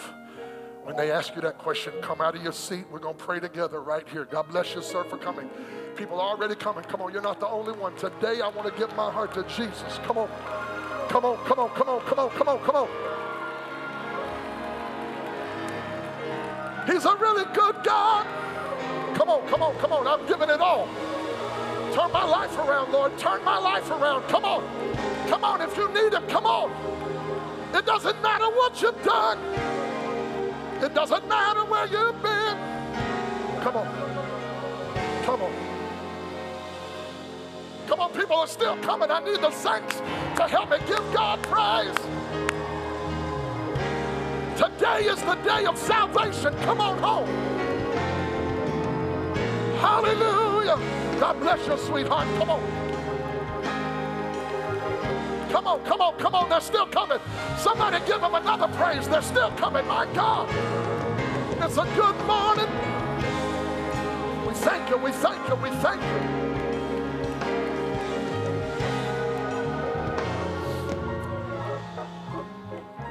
when they ask you that question, come out of your seat. We're going to pray together right here. God bless you, sir, for coming. People are already coming. Come on, you're not the only one. Today, I want to give my heart to Jesus. Come on. Come on, come on, come on, come on, come on, come on. He's a really good God. Come on, come on, come on. I'm giving it all. Turn my life around, Lord. Turn my life around. Come on. Come on. If you need Him, come on. It doesn't matter what you've done, it doesn't matter where you've been. Come on. Come on. Come on, people are still coming. I need the saints to help me give God praise. Today is the day of salvation. Come on home. Hallelujah. God bless you, sweetheart. Come on. Come on, come on, come on. They're still coming. Somebody give them another praise. They're still coming. My God. It's a good morning. We thank you, we thank you, we thank you.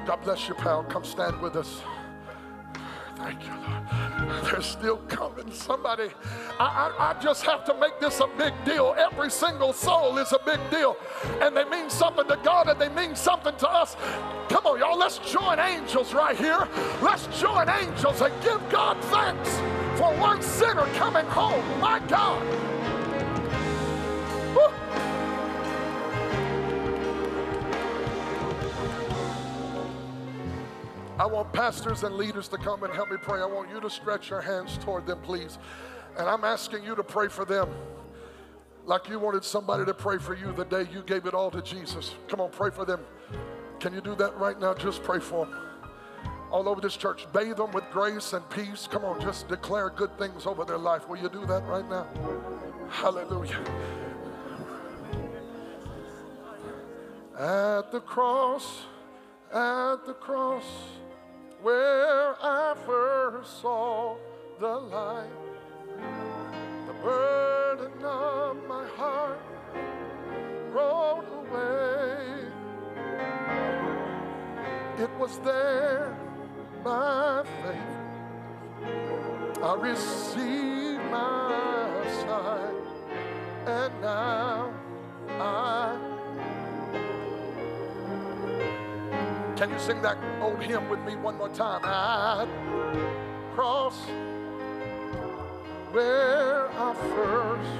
God bless you, pal. Come stand with us. Thank you, Lord. They're still coming. Somebody, I, I, I, just have to make this a big deal. Every single soul is a big deal. And they mean something to God and they mean something to us. Come on, y'all. Let's join angels right here. Let's join angels and give God thanks for one sinner coming home. My God. Woo. I want pastors and leaders to come and help me pray. I want you to stretch your hands toward them, please. And I'm asking you to pray for them like you wanted somebody to pray for you the day you gave it all to Jesus. Come on, pray for them. Can you do that right now? Just pray for them. All over this church, bathe them with grace and peace. Come on, just declare good things over their life. Will you do that right now? Hallelujah. At the cross, at the cross where I first saw the light. The burden of my heart rolled away. It was there by faith. I received my sight, and now I Can you sing that old hymn with me one more time? At cross where I first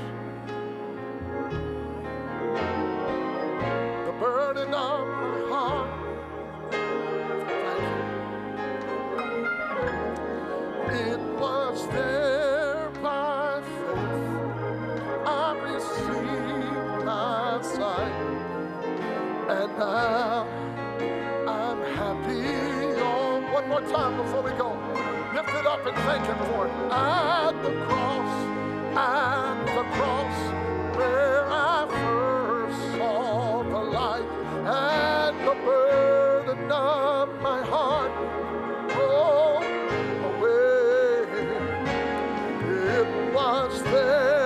the burden of time before we go. Lift it up and thank Him for it. At the cross, at the cross, where I first saw the light, and the burden of my heart rolled away. It was there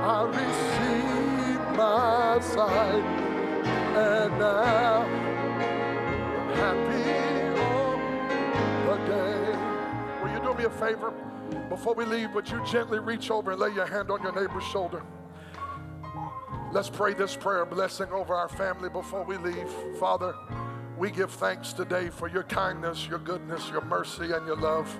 I received my sight, and now me a favor? Before we leave, would you gently reach over and lay your hand on your neighbor's shoulder? Let's pray this prayer blessing over our family before we leave. Father, we give thanks today for your kindness, your goodness, your mercy, and your love.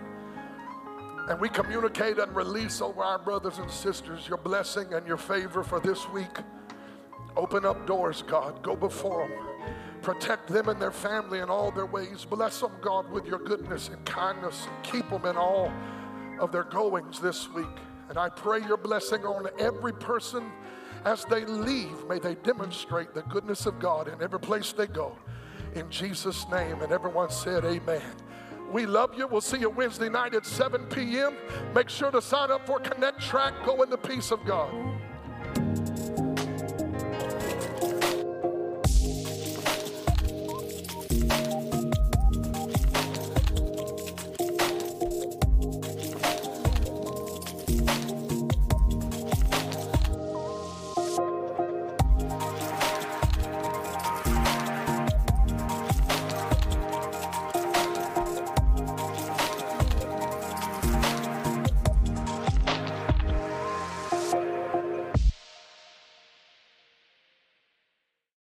And we communicate and release over our brothers and sisters your blessing and your favor for this week. Open up doors, God. Go before them. Protect them and their family in all their ways. Bless them, God, with your goodness and kindness. And Keep them in all of their goings this week. And I pray your blessing on every person as they leave. May they demonstrate the goodness of God in every place they go. In Jesus' name. And everyone said, Amen. We love you. We'll see you Wednesday night at 7 p.m. Make sure to sign up for Connect Track. Go in the peace of God.